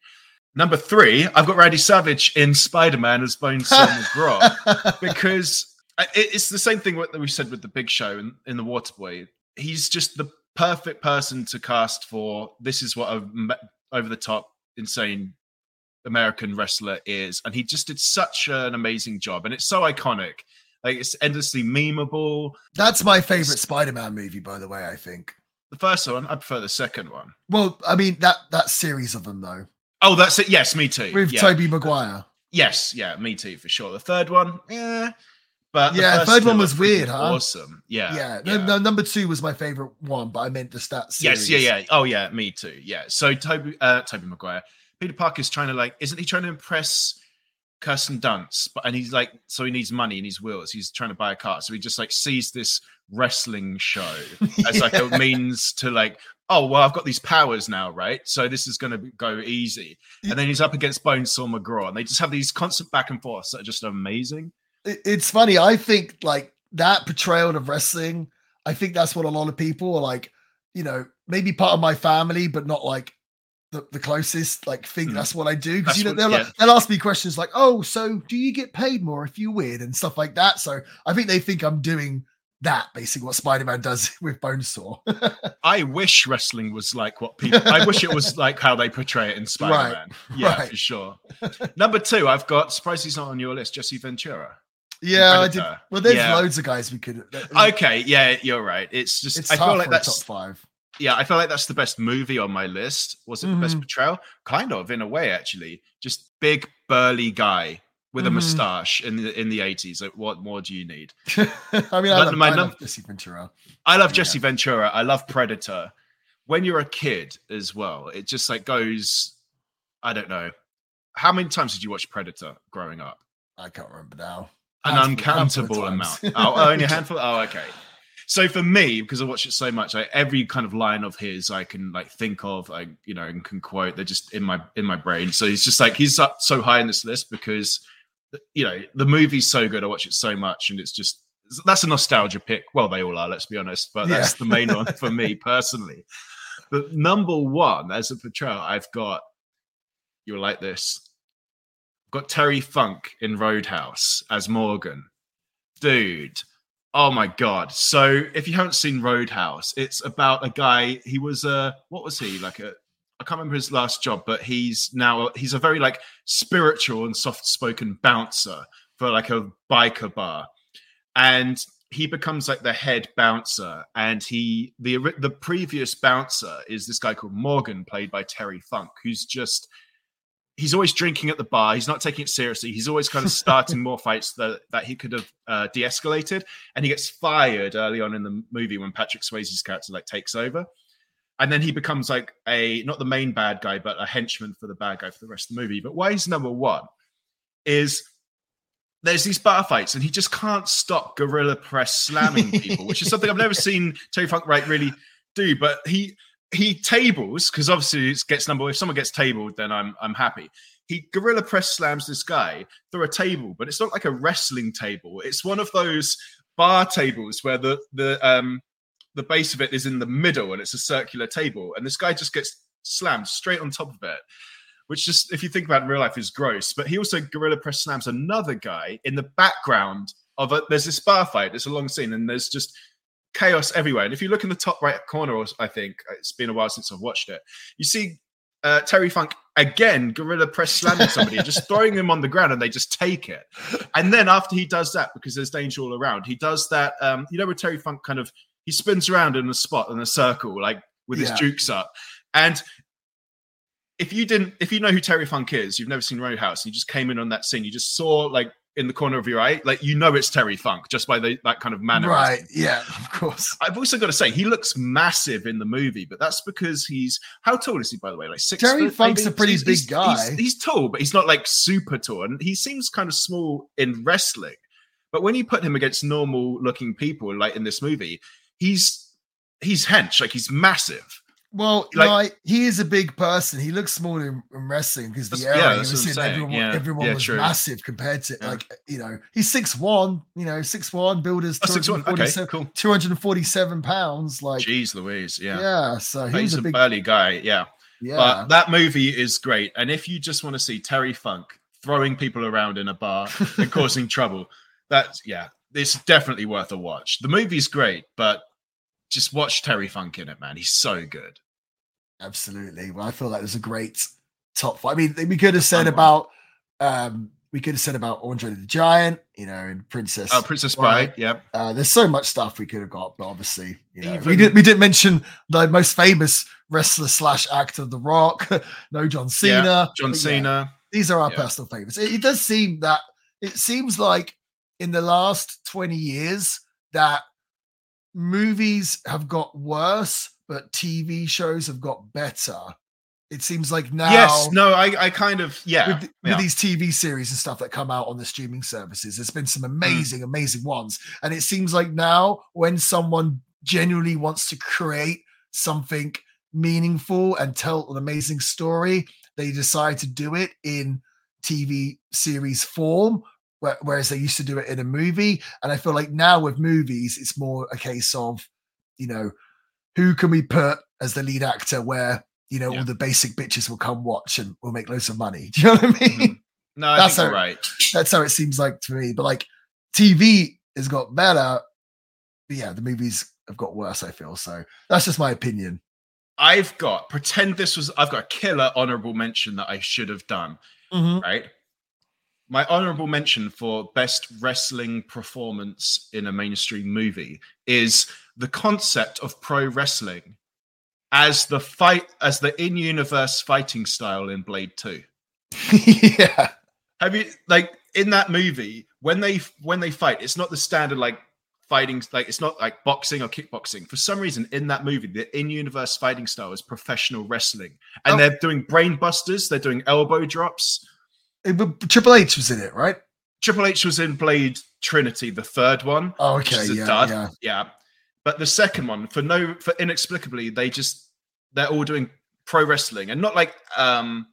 Number three, I've got Randy Savage in Spider Man as Bonesaw McGraw because it's the same thing that we said with the Big Show in, in the Waterboy. He's just the perfect person to cast for. This is what a over the top, insane American wrestler is, and he just did such an amazing job, and it's so iconic. Like it's endlessly memeable. That's my favorite Spider-Man movie, by the way. I think. The first one, I prefer the second one. Well, I mean that that series of them though, Oh, that's it. Yes, me too. with yeah. Tobey Maguire. Yes, yeah, me too for sure. The third one, yeah, but the Yeah, first third one was weird, huh? Awesome, yeah, Yeah, no, no, number two was my favorite one, but I meant the stats. Yes, yeah, yeah. Oh, yeah, me too. Yeah. So Tobey, uh, Tobey Maguire, Peter Parker's trying to like, isn't he trying to impress Kirsten Dunst? But and he's like, so he needs money and he's wills. He's trying to buy a car, so he just like sees this wrestling show as like a means to like, oh well, I've got these powers now, right? So this is going to go easy. And then he's up against Bonesaw McGraw, and they just have these constant back and forths that are just amazing. It- it's funny. I think like that portrayal of wrestling. I think that's what a lot of people are like. You know, maybe part of my family, but not like the, the closest. Like, think Mm. that's what I do. Because you know they'll yeah. they'll ask me questions like, "Oh, so do you get paid more if you win?" and stuff like that. So I think they think I'm doing that, basically what Spider Man does with Bonesaw. I wish wrestling was like what people. I wish it was like how they portray it in Spider Man. Yeah, right. for sure. Number two, I've got. Surprised he's not on your list. Jesse Ventura. Yeah, I did. Well, there's Yeah. loads of guys we could. Okay, yeah, you're right. It's just it's I feel like a top that's five. yeah, I feel like that's the best movie on my list. Was it the best Mhm. portrayal? Kind of, in a way, actually. Just big burly guy with a Mhm. mustache in the in the eighties. Like, what more do you need? I mean, I love, my I love Jesse Ventura. I love Yeah. Jesse Ventura. I love Predator. When you're a kid as well, it just like goes. I don't know. How many times did you watch Predator growing up? I can't remember now. An Handful- handful of uncountable amount. Oh, only a handful. Oh, okay. so for me, because I watch it so much, like every kind of line of his I can like think of, like you know, and can quote. They're just in my in my brain. So he's just like he's up so high in this list because you know the movie's so good. I watch it so much, and it's just that's a nostalgia pick. Well, they all are, let's be honest, but that's yeah. the main one for me personally. But number one, as a portrayal, I've got you'll like this. Got Terry Funk in Roadhouse as Morgan. Dude, Oh my god! So if you haven't seen Roadhouse, it's about a guy. He was a what was he like a? I can't remember his last job, but he's now he's a very like spiritual and soft-spoken bouncer for like a biker bar, and he becomes like the head bouncer. And he the the previous bouncer is this guy called Morgan, played by Terry Funk, who's just he's always drinking at the bar. He's not taking it seriously. He's always kind of starting more fights that, that he could have uh, de-escalated, and he gets fired early on in the movie when Patrick Swayze's character like takes over, and then he becomes like a not the main bad guy, but a henchman for the bad guy for the rest of the movie. But why he's number one is there's these bar fights, and he just can't stop gorilla press slamming people, which is something I've never seen Terry Funk right really do. But he he tables because obviously it gets number. If someone gets tabled, then I'm I'm happy. He gorilla press slams this guy through a table, but it's not like a wrestling table. It's one of those bar tables where the the um the base of it is in the middle and it's a circular table, and this guy just gets slammed straight on top of it. Which just, if you think about in real life, is gross. But he also gorilla press slams another guy in the background of a. There's this bar fight. It's a long scene, and there's just chaos everywhere. And if you look in the top right corner, I think it's been a while since I've watched it, you see uh, Terry Funk again, gorilla press slamming somebody, just throwing them on the ground, and they just take it. And then after he does that, because there's danger all around, he does that. Um, you know, where Terry Funk kind of he spins around in a spot in a circle, like with yeah. his jukes up. And if you didn't, if you know who Terry Funk is, you've never seen Roadhouse, you just came in on that scene, you just saw like in the corner of your eye, like you know it's Terry Funk just by the, that kind of manner. Right. Yeah, of course. I've also got to say he looks massive in the movie, but that's because he's how tall is he by the way? Like six. Terry foot, Funk's maybe? a pretty he's, big he's, guy. He's, he's, tall, but he's not like super tall, and he seems kind of small in wrestling. But when you put him against normal looking people, like in this movie, he's he's hench, like he's massive. Well, like, no, he is a big person. He looks small in, in wrestling because the area yeah, was in, everyone, yeah. everyone yeah, was true. massive compared to like you know he's six one. You know six one builders. Oh, six one. Okay, cool. Two hundred and forty seven pounds. Like, jeez, Louise. Yeah. Yeah. So he's, he's a, a big, burly guy. Yeah. Yeah. But that movie is great, and if you just want to see Terry Funk throwing people around in a bar and causing trouble, that's yeah, it's definitely worth a watch. The movie's great, but just watch Terry Funk in it, man. He's so good. Absolutely. Well, I feel like there's a great top five. I mean, we could have said about um we could have said about Andre the Giant, you know, and Princess. Oh, Princess Bride. Yeah. Uh, there's so much stuff we could have got, but obviously, you know, Even... we didn't we didn't mention the most famous wrestler slash actor, of The Rock. no, John Cena. Yeah, John Cena. Yeah, these are our yeah. personal favorites. It, it does seem that it seems like in the last 20 years that movies have got worse but TV shows have got better. It seems like now. Yes, no, I, I kind of, yeah. With, yeah. with these TV series and stuff that come out on the streaming services, there's been some mm. amazing, mm. amazing ones. And it seems like now when someone genuinely wants to create something meaningful and tell an amazing story, they decide to do it in TV series form whereas they used to do it in a movie. And I feel like now with movies, it's more a case of, you know, who can we put as the lead actor where you know yeah. all the basic bitches will come watch and we'll make loads of money do you know what i mean mm-hmm. no I that's how, right that's how it seems like to me but like tv has got better but yeah the movies have got worse i feel so that's just my opinion i've got pretend this was i've got a killer honorable mention that i should have done mm-hmm. right my honorable mention for best wrestling performance in a mainstream movie is the concept of pro wrestling as the fight as the in-universe fighting style in Blade 2. yeah. Have you like in that movie when they when they fight, it's not the standard like fighting like it's not like boxing or kickboxing. For some reason in that movie, the in-universe fighting style is professional wrestling. And oh. they're doing brain busters, they're doing elbow drops. It, Triple H was in it, right? Triple H was in Blade Trinity, the third one. Oh, okay. yeah, yeah. Yeah But the second one, for no, for inexplicably, they just they're all doing pro wrestling and not like um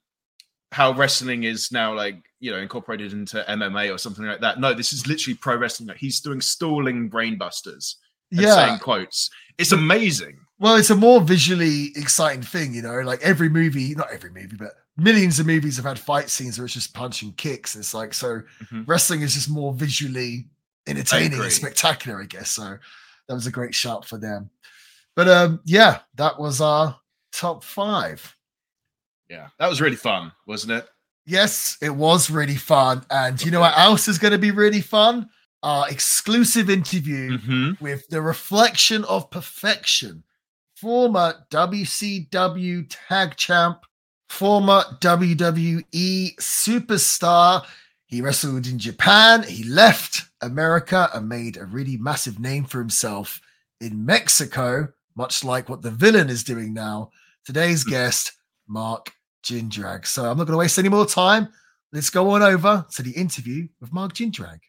how wrestling is now like you know incorporated into MMA or something like that. No, this is literally pro wrestling. Like he's doing stalling brainbusters and Yeah. saying quotes. It's amazing. Well, it's a more visually exciting thing, you know. Like every movie, not every movie, but millions of movies have had fight scenes where it's just punching kicks. It's like so Mhm. wrestling is just more visually entertaining and spectacular, I guess. So that was a great shot for them. But um, yeah, that was our top five. Yeah, that was really fun, wasn't it? Yes, it was really fun. And you know what else is going to be really fun? Our exclusive interview Mm-hmm. with the reflection of perfection, former WCW tag champ, former WWE superstar. He wrestled in Japan. He left America and made a really massive name for himself in Mexico, much like what the villain is doing now. Today's hmm. guest, Mark Jindrak. So I'm not going to waste any more time. Let's go on over to the interview with Mark Jindrak.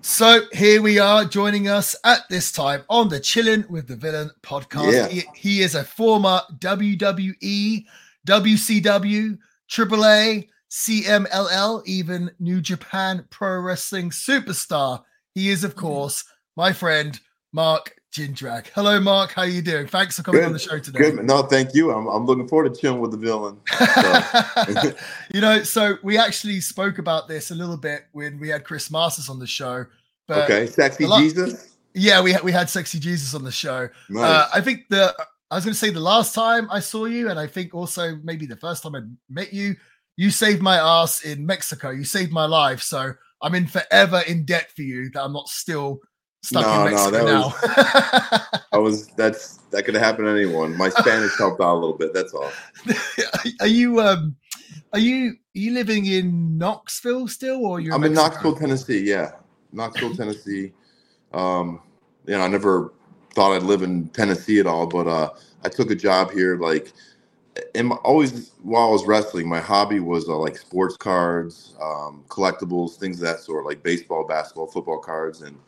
So here we are joining us at this time on the Chillin' with the Villain podcast. Yeah. He, he is a former WWE, WCW, AAA, CMLL, even New Japan Pro Wrestling superstar. He is, of course, my friend Mark Jindrak. Hello, Mark. How are you doing? Thanks for coming Good. on the show today. Good. No, thank you. I'm, I'm looking forward to chilling with the villain. So, you know, so we actually spoke about this a little bit when we had Chris Masters on the show. But okay, sexy lot- Jesus. yeah, we had, we had Sexy Jesus on the show. Nice. Uh, I think the I was going to say the last time I saw you, and I think also maybe the first time I met you, you saved my ass in Mexico. You saved my life, so I'm in forever in debt for you that I'm not still stuck No, in no, Mexico that now. I was. That's that could have happened to anyone. My Spanish helped out a little bit. That's all. are you um are you are you living in Knoxville still, or you're I'm in Mexico? Knoxville, Tennessee. Yeah, Knoxville, Tennessee. Um, you know, I never thought I'd live in Tennessee at all, but uh, I took a job here. Like, and always while I was wrestling, my hobby was uh, like sports cards, um, collectibles, things of that sort, like baseball, basketball, football cards, and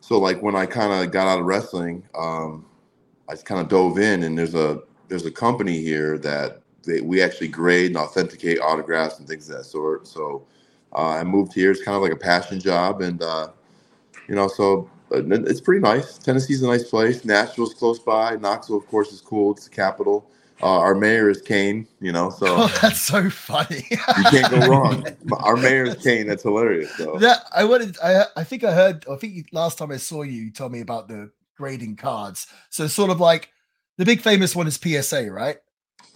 so like when I kind of got out of wrestling, um, I just kind of dove in, and there's a there's a company here that they, we actually grade and authenticate autographs and things of that sort. So uh, I moved here. It's kind of like a passion job, and uh, you know, so it's pretty nice. Tennessee's a nice place. Nashville's close by. Knoxville, of course, is cool. It's the capital. Uh, our mayor is Kane. You know, so Oh, that's so funny. you can't go wrong. Our mayor is Kane. That's hilarious. So That I wanted. I I think I heard. I think last time I saw you, you told me about the grading cards. So sort of like the big famous one is PSA, right?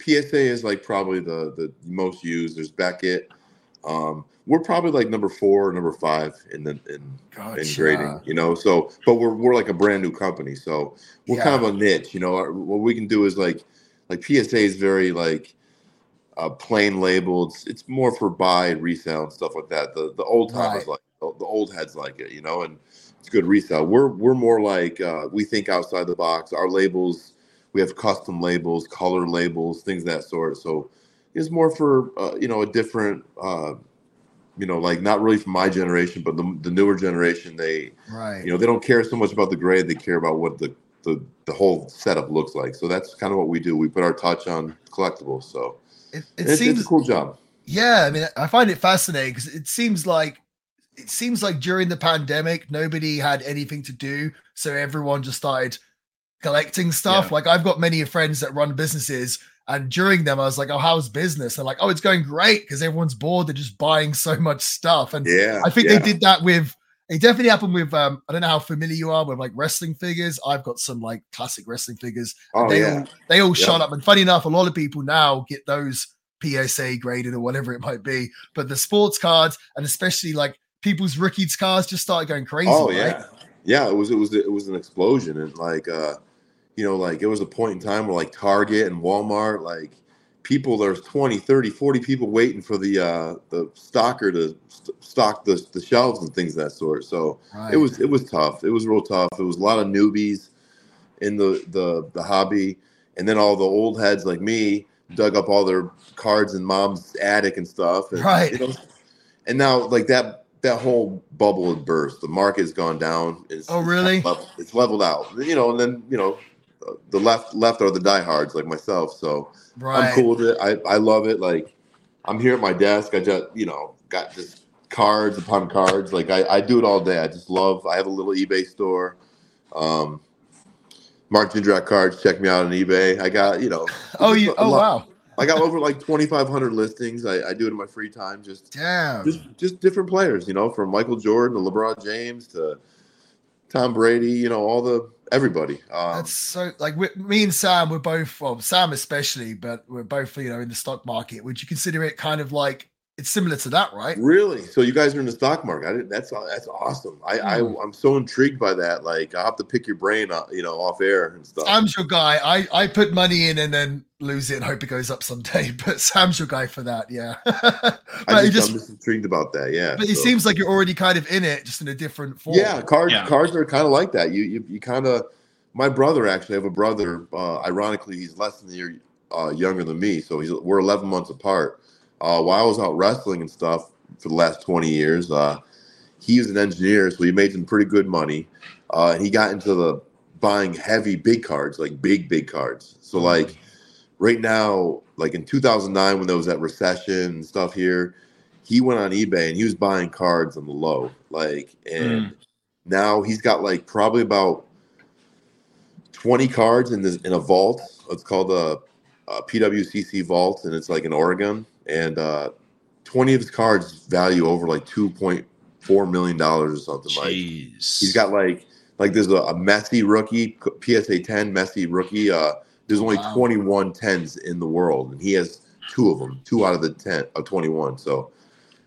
PSA is like probably the the most used. There's Beckett. Um, we're probably like number four, or number five in the in, in grading. You know, so but we're we're like a brand new company, so we're kind of a niche. You know, Our- what we can do is like like PSA is very like uh, plain labeled. It's, it's more for buy and resale and stuff like that. The the old timers Right. like the, the old heads like it. You know, and it's good resale. We're we're more like uh, we think outside the box. Our labels. We have custom labels, color labels, things of that sort. So it's more for uh, you know a different, uh, you know, like not really from my generation, but the, the newer generation. They Right. you know they don't care so much about the grade; they care about what the the, the whole setup looks like. So that's kind of what we do. We put our touch on collectibles. So it, it it's, seems it's a cool job. Yeah, I mean, I find it fascinating because it seems like it seems like during the pandemic, nobody had anything to do, so everyone just started collecting stuff. Yeah. Like I've got many friends that run businesses, and during them, I was like, "Oh, how's business?" And like, "Oh, it's going great," because everyone's bored. They're just buying so much stuff, and Yeah, I think yeah. they did that with. It definitely happened with. um I don't know how familiar you are with like wrestling figures. I've got some like classic wrestling figures Oh they yeah, all they all Yeah. shot up. And funny enough, a lot of people now get those PSA graded or whatever it might be. But the sports cards and especially like people's rookies cards just started going crazy. Oh right? yeah, yeah. It was it was it was an explosion, and like uh, you know, like it was a point in time where like Target and Walmart, like people there's 20, 30, 40 people waiting for the uh the stocker to st- stock the the shelves and things of that sort. So Right. it was it was tough. It was real tough. It was a lot of newbies in the the the hobby, and then all the old heads like me dug up all their cards in mom's attic and stuff. And, Right. You know, and now like that that whole bubble had burst. The market's gone down. It's, Oh, really? It's leveled, it's leveled out. You know, and then you know, the left left are the diehards like myself. So Right. I'm cool with it. I, I love it. Like I'm here at my desk. I just you know got just cards upon cards. Like I, I do it all day. I just love. I have a little eBay store. Um, Mark Jindrak cards. Check me out on eBay. I got you know. Oh, you. Oh, lot- wow. I got over like 2,500 listings. I, I do it in my free time. Just Damn. just just different players. You know, from Michael Jordan to LeBron James to Tom Brady. You know, all the everybody. Um, That's so like we, me and Sam. We're both well, Sam especially, but we're both you know in the stock market. Would you consider it kind of like it's similar to that, right? Really? So you guys are in the stock market? I didn't, that's that's awesome. I, Hmm. I I'm so intrigued by that. Like I have to pick your brain, uh, you know, off air and stuff. Sam's your guy. I I put money in and then lose it and hope it goes up someday. But Sam's your guy for that. Yeah. I but it just, just I'm just intrigued about that. Yeah. but it seems like you're already kind of in it, just in a different form. Yeah, cards Yeah. cards are kind of like that. You you, you kind of. My brother actually I have a brother. Uh, ironically, he's less than a year uh, younger than me, so he's we're 11 months apart. Uh, while I was out wrestling and stuff for the last 20 years, uh, he was an engineer, so he made some pretty good money. Uh, he got into the buying heavy big cards, like big big cards. So like right now, like in 2009 when there was that recession and stuff here, he went on eBay and he was buying cards on the low, like and now he's got like probably about 20 cards in this in a vault. It's called a, a PWCC vault, and it's like in Oregon. And uh, 20 of his cards value over like 2.4 million dollars or something. Like Jeez. he's got like like there's a, a Messi rookie PSA 10 Messi rookie. Uh, there's only Wow. 21 10s in the world, and he has two of them, two out of the 10 of 21. So.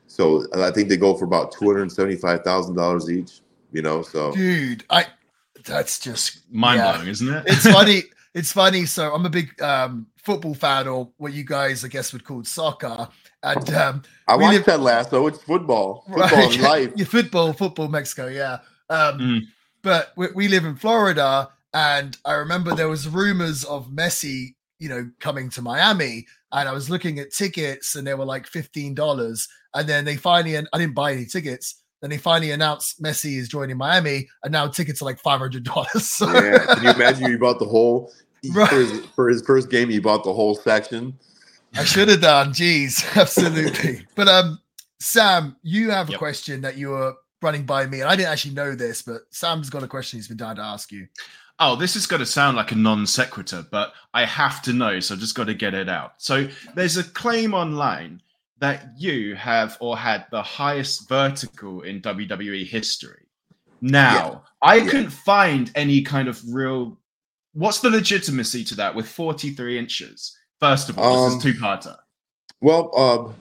So I think they go for about two hundred seventy-five thousand dollars each. You know, so dude. I that's just mind yeah. blowing, isn't it? it's funny. It's funny. So I'm a big um, football fan, or what you guys, I guess, would call soccer. And um, I We watched live- last. Lasso. It's football, football right, life. yeah, football, football, Mexico, yeah. Um, Mm. But we, we live in Florida, and I remember there was rumors of Messi, you know, coming to Miami, and I was looking at tickets, and they were like fifteen dollars, and then they finally, and I didn't buy any tickets. Then they finally announced Messi is joining Miami, and now tickets are like five hundred dollars. So Yeah, can you imagine? You bought the whole Right. for, his, for his first game. he bought the whole section. I should have done. Jeez, absolutely. but um, Sam, you have a Yep. question that you were running by me, and I didn't actually know this, but Sam's got a question he's been dying to ask you. Oh, this is going to sound like a non sequitur, but I have to know, so I've just got to get it out. So there's a claim online that you have or had the highest vertical in WWE history. Now, I Yeah. couldn't find any kind of real. What's the legitimacy to that with 43 inches? First of all, Um, this is two parter. Well, um,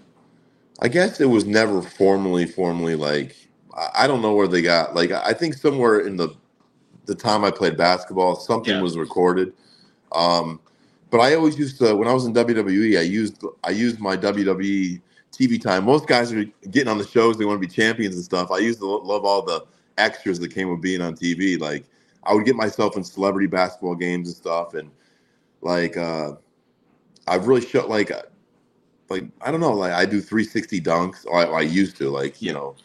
I guess it was never formally, formally like I, I don't know where they got. Like I think somewhere in the the time I played basketball, something Yeah. was recorded. Um, but I always used to when I was in WWE, I used I used my WWE TV time. Most guys are getting on the shows; they want to be champions and stuff. I used to love all the extras that came with being on TV. Like I would get myself in celebrity basketball games and stuff, and like uh, I've really shot like like I don't know, like I do 360 dunks. I, I used to, like you know,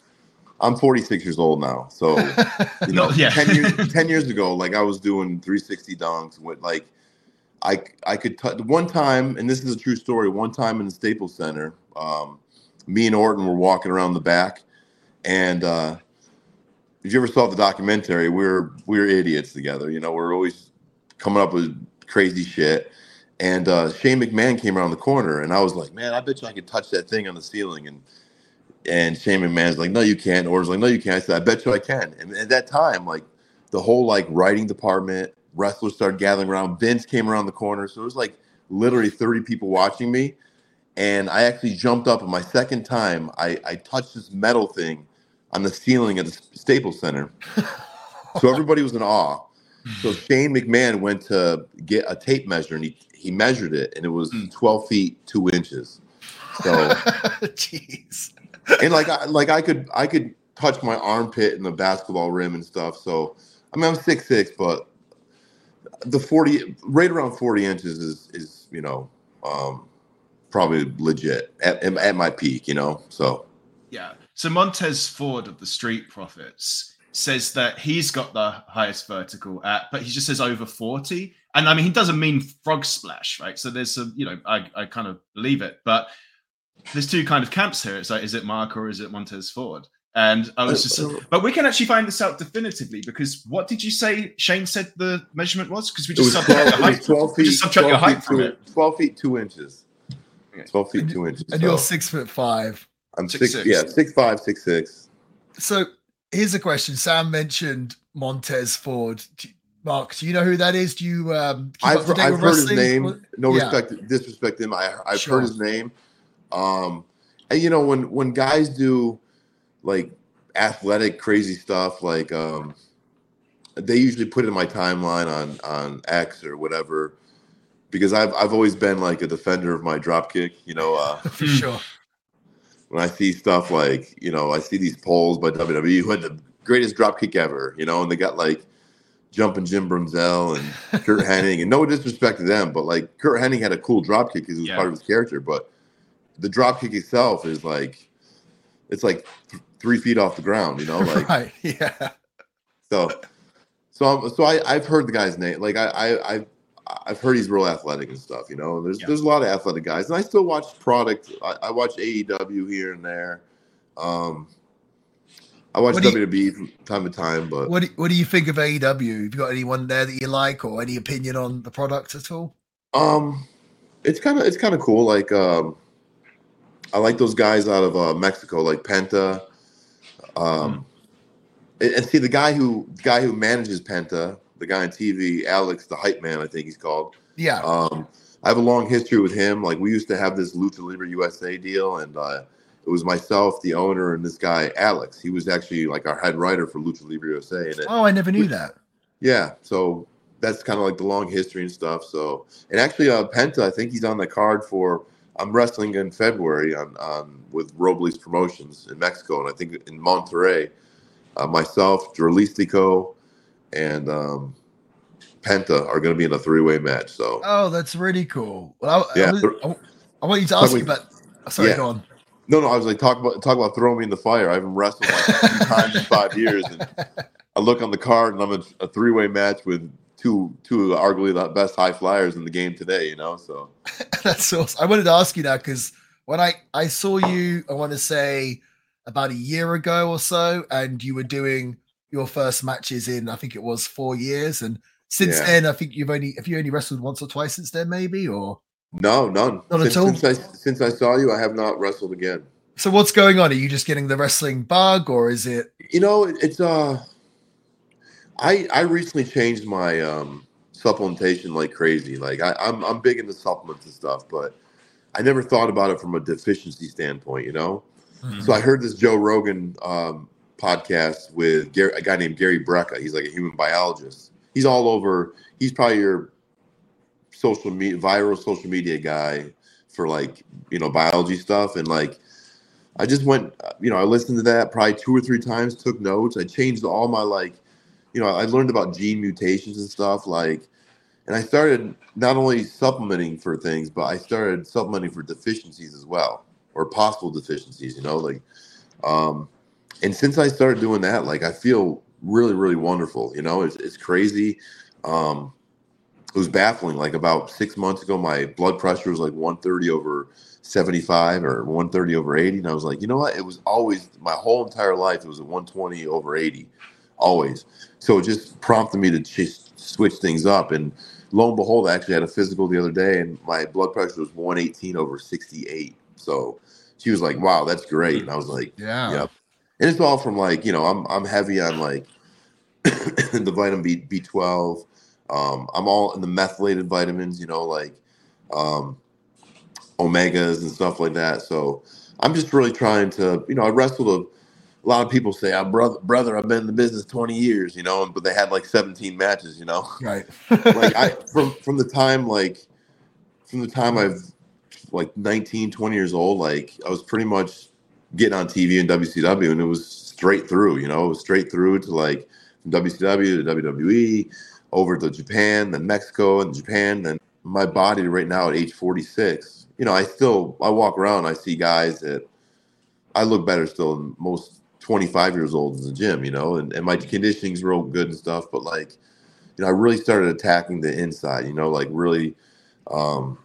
I'm 46 years old now, so you know, No, yeah. 10 years 10 years ago, like I was doing 360 dunks with like I I could touch one time, and this is a true story. One time in the Staples Center, um, me and Orton were walking around the back, and uh, if you ever saw the documentary, we're we're idiots together. You know, we're always coming up with crazy shit. And uh, Shane McMahon came around the corner, and I was like, "Man, I bet you I could touch that thing on the ceiling." And and Shane McMahon's like, "No, you can't." Orton's like, "No, you can't." I said, "I bet you I can." And at that time, like the whole like writing department, wrestlers started gathering around. Vince came around the corner, so it was like literally 30 people watching me. And I actually jumped up. And my second time, I, I touched this metal thing on the ceiling at the Staples Center. So everybody was in awe. So Shane McMahon went to get a tape measure and he, he measured it and it was Hmm. 12 feet two inches. So Jeez. and like I like I could I could touch my armpit and the basketball rim and stuff. So I mean I'm six six, but the 40 right around 40 inches is is you know um probably legit at, at my peak, you know. So Yeah. So Montez Ford of the Street Profits says that he's got the highest vertical at, but he just says over 40. And I mean, he doesn't mean frog splash, right? So there's some, you know, I, I kind of believe it, but there's two kind of camps here. It's like, is it Mark or is it Montez Ford? And I was just, oh, oh. but we can actually find this out definitively because what did you say Shane said the measurement was? Because we just subtract your height. 12 feet, just subtract your height from two, it. 12 feet, two inches. 12 feet, two inches. And so you're six foot five. I'm six, six, six. yeah, six five, six six. So here's a question. Sam mentioned Montez Ford. Do- Mark, do you know who that is? Do you um keep I've, to date I've with heard his name. No Yeah. respect, disrespect him. I, I've Sure. heard his name. Um, and you know when when guys do like athletic crazy stuff, like um, they usually put it in my timeline on on X or whatever, because I've I've always been like a defender of my drop kick. You know, uh, For sure. When I see stuff like you know I see these polls by WWE who had the greatest drop kick ever. You know, and they got like jumping Jim Brunzell and Curt Hennig, and no disrespect to them, but like Curt Hennig had a cool drop kick because it was Yeah. part of his character. But the drop kick itself is like it's like th- three feet off the ground. You know, like right. Yeah. so. So, I'm- so I, I've heard the guy's name. Like I, I, I've, I've heard he's real athletic and stuff. You know, there's Yeah. there's a lot of athletic guys, and I still watch product. I, I watch AEW here and there. Um, I watch do you- WWE from time to time, but What do, what do you think of AEW? Have you got anyone there that you like or any opinion on the product at all? Um, it's kind of it's kind of cool. Like um, I like those guys out of uh, Mexico, like Penta. Um, and, and see the guy who the guy who manages Penta, the guy on TV, Alex, the hype man, I think he's called. Yeah. Um, I have a long history with him. Like we used to have this Lucha Libre USA deal, and uh, it was myself, the owner, and this guy Alex. He was actually like our head writer for Lucha Libre USA, and it, oh, I never knew that. yeah, so that's kind of like the long history and stuff. So, and actually, uh, Penta, I think he's on the card for. I'm wrestling in February on, on with Robles Promotions in Mexico, and I think in Monterrey, uh, myself, Dralistico, and um, Penta are going to be in a three way match. So, Oh, that's really cool. Well, I, Yeah, I, I- I want you to ask me about. Sorry, Yeah. go on. no, no, I was like talk about talk about throwing me in the fire. I haven't wrestled like two times in five years, and I look on the card, and I'm in a three way match with two two arguably the best high flyers in the game today. You know, so. That's awesome. I wanted to ask you that because when I I saw you, I want to say about a year ago or so, and you were doing your first matches in I think it was four years, and since Yeah. then I think you've only have you only wrestled once or twice since then, maybe or No, none. Not at all? Since I, since I saw you, I have not wrestled again. so. What's going on? Are you just getting the wrestling bug, or is it? You know, it, it's uh, I I recently changed my um supplementation like crazy. Like I, I'm I'm big into supplements and stuff, but I never thought about it from a deficiency standpoint. You know, so I heard this Joe Rogan um, podcast with Gary, a guy named Gary Brecka. He's like a human biologist. He's all over. He's probably your social media, viral social media guy for like you know biology stuff. And like, I just went, you know, I listened to that probably two or three times. Took notes. I changed all my like, you know, I learned about gene mutations and stuff like. And I started not only supplementing for things, but I started supplementing for deficiencies as well, or possible deficiencies. You know, like, um, and since I started doing that, like I feel really, really wonderful. You know, it's it's crazy. Um, it was baffling. Like about six months ago, my blood pressure was like 130 over 75 or 130 over 80, and I was like, you know what? It was always my whole entire life. It was a 120 over 80, always. So it just prompted me to just switch things up. And lo and behold, I actually had a physical the other day, and my blood pressure was 118 over 68. So she was like, "Wow, that's great," and I was like, Yeah. Yep. And it's all from like you know I'm I'm heavy on like the vitamin B B12. Um, I'm all in the methylated vitamins, you know, like um, omegas and stuff like that. So I'm just really trying to, you know, I wrestled a, a lot of people say, "I'm brother, brother, I've been in the business 20 years," you know, but they had like 17 matches, you know Right. like I from from the time like from the time I've like 19, 20 years old, like I was pretty much getting on TV in WCW and it was straight through, you know, it was straight through to like WCW to WWE, over to Japan, then Mexico and Japan, then my body right now at age 46, you know, I still I walk around, I see guys that I look better still than most 25 years old in the gym, you know, and, and my conditioning's real good and stuff. But like, you know, I really started attacking the inside, you know, like really um,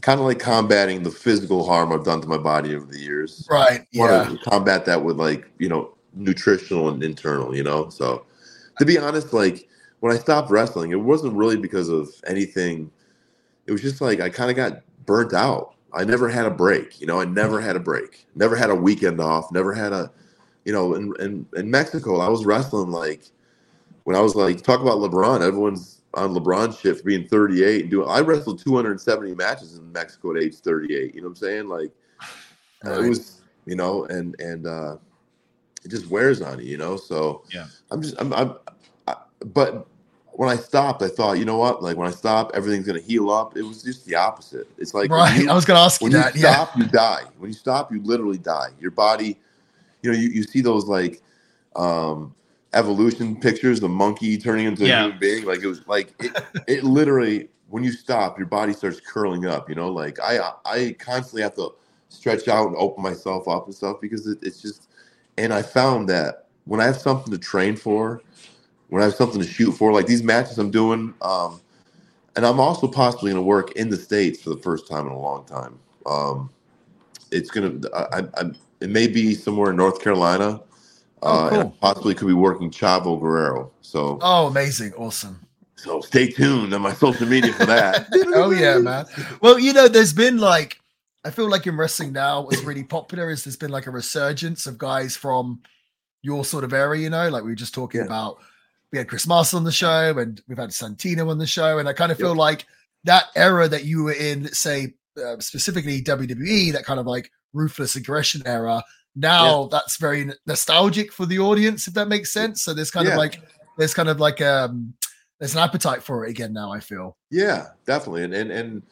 kind of like combating the physical harm I've done to my body over the years. Right. Yeah. Combat that with like, you know, nutritional and internal, you know? So to be honest, like when I stopped wrestling, it wasn't really because of anything. It was just like I kind of got burnt out. I never had a break, you know, I never had a break, never had a weekend off, never had a, you know, in, in, in Mexico, I was wrestling like when I was like, talk about LeBron, everyone's on LeBron shit for being 38 and doing, I wrestled 270 matches in Mexico at age 38. You know what I'm saying? Like Right. it was, you know, and, and, uh, it just wears on you, you know? So Yeah. I'm just, I'm, I'm, I, but when I stopped, I thought, you know what? Like when I stop, everything's going to heal up. It was just the opposite. It's like, right. you- I was going to ask you when you that. Yeah. stop, you die. When you stop, you literally die. Your body, you know, you, you see those like um evolution pictures, the monkey turning into Yeah. a human being. Like it was like it, it literally when you stop, your body starts curling up, you know, like I I constantly have to stretch out and open myself up and stuff because it, it's just and I found that when I have something to train for, when I have something to shoot for, like these matches I'm doing, um, and I'm also possibly going to work in the states for the first time in a long time. Um, it's going to, I, I, it may be somewhere in North Carolina. Oh, Uh, and possibly could be working Chavo Guerrero. So, Oh, amazing. Awesome. so stay tuned on my social media for that. oh yeah, man. Well, you know, there's been like I feel like in wrestling now, what's really popular is there's been like a resurgence of guys from your sort of area, you know, like we were just talking Yeah. about. We had Chris Marshall on the show, and we've had Santino on the show, and I kind of feel like that era that you were in, let's say uh, specifically WWE, that kind of like ruthless aggression era. Now that's very nostalgic for the audience, if that makes sense. So there's kind of like there's kind of like um there's an appetite for it again now. I feel. Yeah, definitely. And and and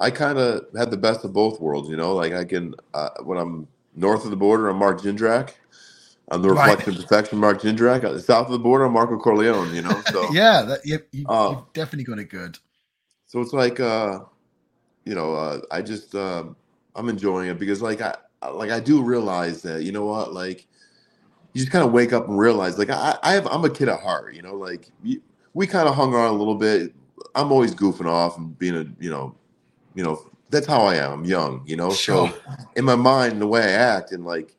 I kind of had the best of both worlds. You know, like I can uh, when I'm north of the border, I'm Mark Jindrak. I'm the Right. reflection perfection, Mark Jindrak. Uh, South of the border, I'm Marco Corleone. You know, so yeah, that you, you, Oh. you've definitely got it good. so it's like uh, you know, uh, I just um, I'm enjoying it because like I- like I do realize that you know what like you just kind of wake up and realize like I I have I'm a kid at heart. You know, like you, we kind of hung around a little bit. I'm always goofing off and being a you know, you know that's how I am. I'm young. You know, Sure. so in my mind the way I act and like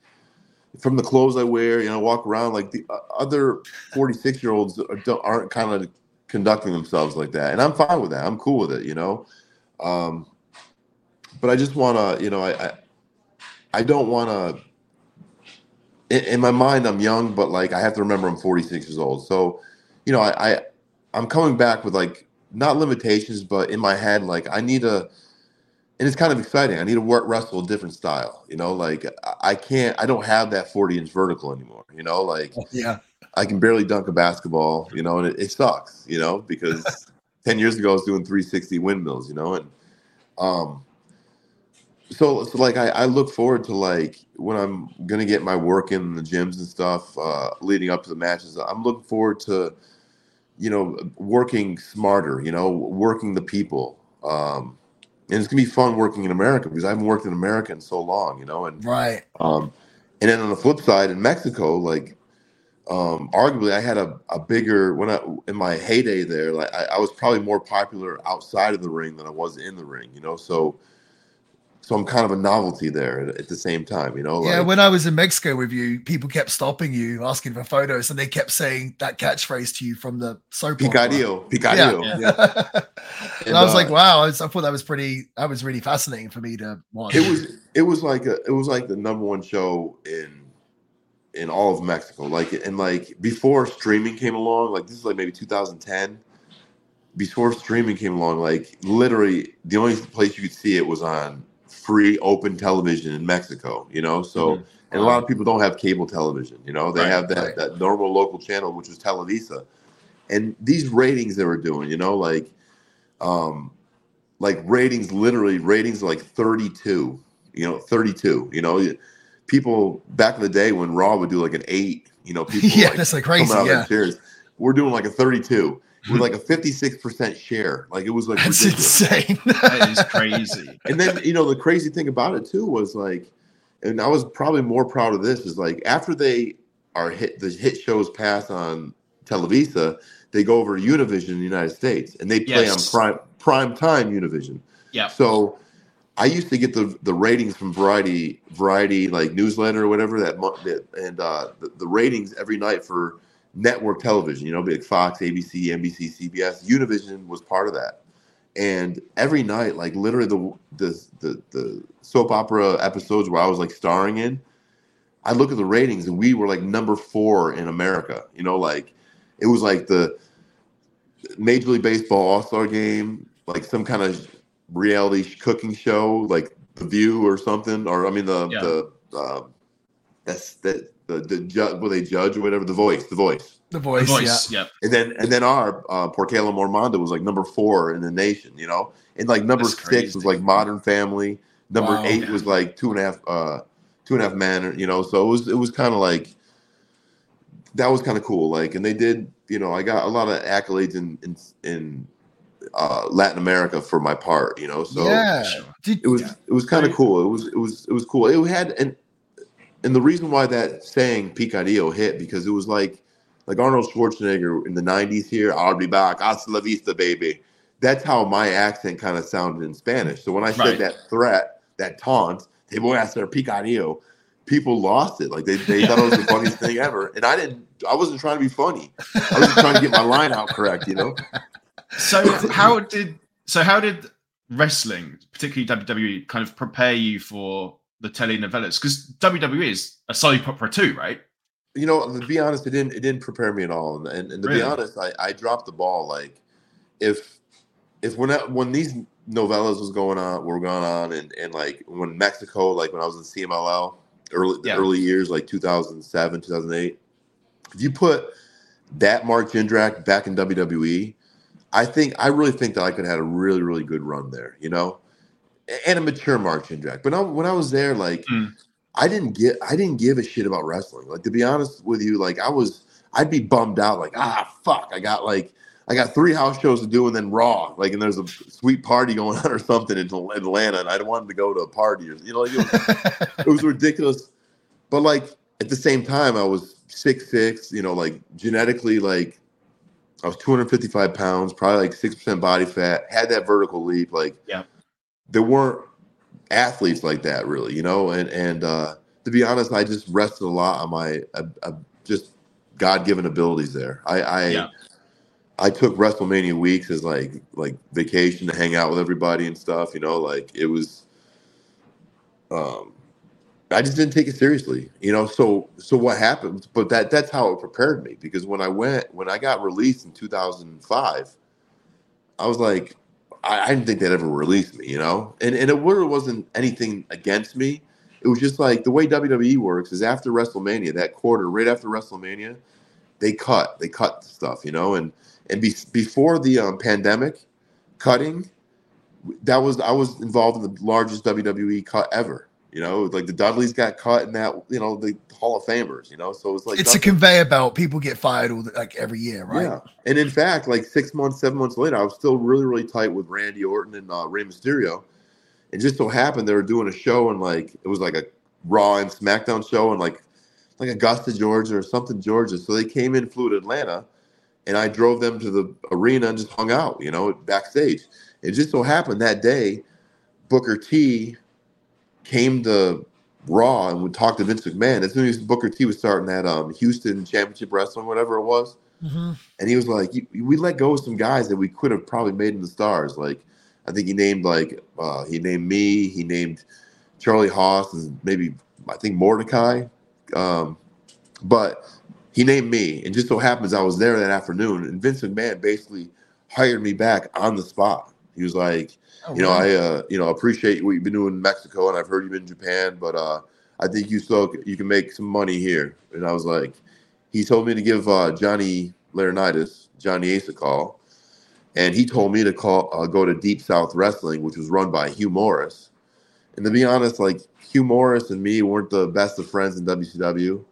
from the clothes I wear, you know, walk around like the uh, other 46 year olds aren't kind of conducting themselves like that, and I'm fine with that. I'm cool with it, you know. Um, but I just want to, you know, I, I, I don't want to. In, in my mind, I'm young, but like I have to remember I'm 46 years old. So, you know, I, I I'm coming back with like not limitations, but in my head, like I need to and it's kind of exciting. I need to work wrestle a different style. You know, like I- can't. I don't have that 40 inch vertical anymore. You know, like Yeah, I can barely dunk a basketball. You know, and it, it sucks. You know, because 10 years ago I was doing 360 windmills. You know, and um, so so like I, I look forward to like when I'm gonna get my work in the gyms and stuff uh, leading up to the matches. I'm looking forward to you know working smarter. You know, working the people. Um, and it's gonna be fun working in America because I haven't worked in America in so long, you know. And right. um, and then on the flip side, in Mexico, like um, arguably, I had a, a bigger when I in my heyday there. Like I, I was probably more popular outside of the ring than I was in the ring, you know. So so I'm kind of a novelty there at, the same time, you know. yeah, when I was in Mexico with you, people kept stopping you, asking for photos, and they kept saying that catchphrase to you from the soap. opera. Picadillo, Picadillo. Yeah. yeah. and, And, I was uh, like, wow, I, was- I thought that was pretty. That was really fascinating for me to watch. it was it was like a, it was like the number one show in in all of Mexico. Like and like before streaming came along, like this is like maybe 2010. Before streaming came along, like literally the only place you could see it was on free open television in Mexico. You know, so Mhm. and a lot of people don't have cable television. You know, they Right, have that right. that normal local channel, which was Televisa, and these ratings they were doing. You know, like um like ratings literally ratings like 32 you know 32 you know people back in the day when raw would do like an eight you know people yeah, like that's like crazy. Yeah, we're doing like a 32 with like a 56% share like it was like that's ridiculous insane. That is crazy. and then you know the crazy thing about it too was like and I was probably more proud of this is like after they are hit the hit shows pass on Televisa, they go over to Univision in the United States and they play Yes. on prime prime time Univision. Yeah. So I used to get the the ratings from Variety Variety like newsletter or whatever that month and uh, the, the ratings every night for network television. You know, like Fox, ABC, NBC, CBS. Univision was part of that. And every night, like literally the the the, the soap opera episodes where I was like starring in, I look at the ratings and we were like number four in America. You know, like it was like the Major League Baseball All Star Game, like some kind of reality cooking show, like The View or something, or I mean the Yeah. the uh, that's that the the judge, will they judge or whatever? The Voice, The Voice, The The voice. voice. Yeah. and then and then our uh, Porque el amor manda was like number four in the nation, you know, and like number That's six was like Modern Family, number Wow. eight Yeah. was like Two and a Half, uh, Two and a Half Men, you know, so it was it was kind of like that was kind of cool, like, and they did, you know, I got a lot of accolades in in in uh, Latin America for my part, you know, so yeah. It was yeah. it was kind of cool. It was it was it was cool. It had and and the reason why that saying picadillo hit because it was like like Arnold Schwarzenegger in the '90s here. I'll be back. Hasta la vista, baby. That's how my accent kind of sounded in Spanish. So when I said Right. that threat, that taunt, they voy a hacer picadillo. People lost it. Like they, they thought it was the funniest thing ever. And I didn't. I wasn't trying to be funny. I was trying to get my line out correct. You know. So how did so how did wrestling, particularly WWE, kind of prepare you for the telenovelas? Because WWE is a soap opera too, right? you know, to be honest, it didn't it didn't prepare me at all. And and, and to Really? be honest, I, I dropped the ball. Like if if when I, when these novellas was going on were going on and, and like when Mexico, like when I was in CMLL early the Yeah. early years, like 2007, 2008, if you put that Mark Jindrak back in WWE, I think I really think that I could have had a really, really good run there, you know? And a mature Mark Jindrak. But when I was there, like Mm. I didn't get I didn't give a shit about wrestling. Like to be honest with you, like I was I'd be bummed out, like, ah fuck, I got like I got three house shows to do and then Raw, like, and there's a sweet party going on or something in Atlanta, and I wanted to go to a party, or you know, like, it, was, it was ridiculous. But like at the same time, I was six six, you know, like genetically, like I was 255 pounds, probably like six percent body fat, had that vertical leap, like Yeah. There weren't athletes like that really, you know, and and uh, to be honest, I just rested a lot on my uh, uh, just God given abilities there. I I, Yeah. I took WrestleMania weeks as like like vacation to hang out with everybody and stuff, you know, like it was. Um, I just didn't take it seriously, you know. So so what happened? But that that's how it prepared me because when I went when I got released in 2005, I was like, I, I didn't think they'd ever release me, you know. And and it really wasn't anything against me. It was just like the way WWE works is after WrestleMania, that quarter, right after WrestleMania, they cut, they cut stuff, you know. And and be, before the um, pandemic, cutting, that was I was involved in the largest WWE cut ever. You know, like the Dudleys got cut in that, you know, the Hall of Famers. You know, so it's like it's a conveyor belt. People get fired all the, like every year, right? Yeah, and in fact, like six months, seven months later, I was still really, really tight with Randy Orton and uh, Rey Mysterio. It just so happened they were doing a show and like it was like a Raw and SmackDown show and like like Augusta, Georgia or something, Georgia. So they came in, flew to Atlanta, and I drove them to the arena and just hung out, you know, backstage. It just so happened that day, Booker T came to Raw and would talk to Vince McMahon. As soon as Booker T was starting that um, Houston Championship Wrestling, whatever it was, Mhm. and he was like, "We let go of some guys that we could have probably made in the stars." Like, I think he named like uh, he named me, he named Charlie Haas, and maybe I think Mordecai, um, but he named me. And just so happens I was there that afternoon, and Vince McMahon basically hired me back on the spot. He was like, Oh, you know. I uh, you know appreciate what you've been doing in Mexico, and I've heard you've been in Japan, but uh, I think you still you can make some money here. And I was like, he told me to give uh, Johnny Laurinaitis, Johnny Ace a call, and he told me to call uh, go to Deep South Wrestling, which was run by Hugh Morrus. And to be honest, like Hugh Morrus and me weren't the best of friends in WCW.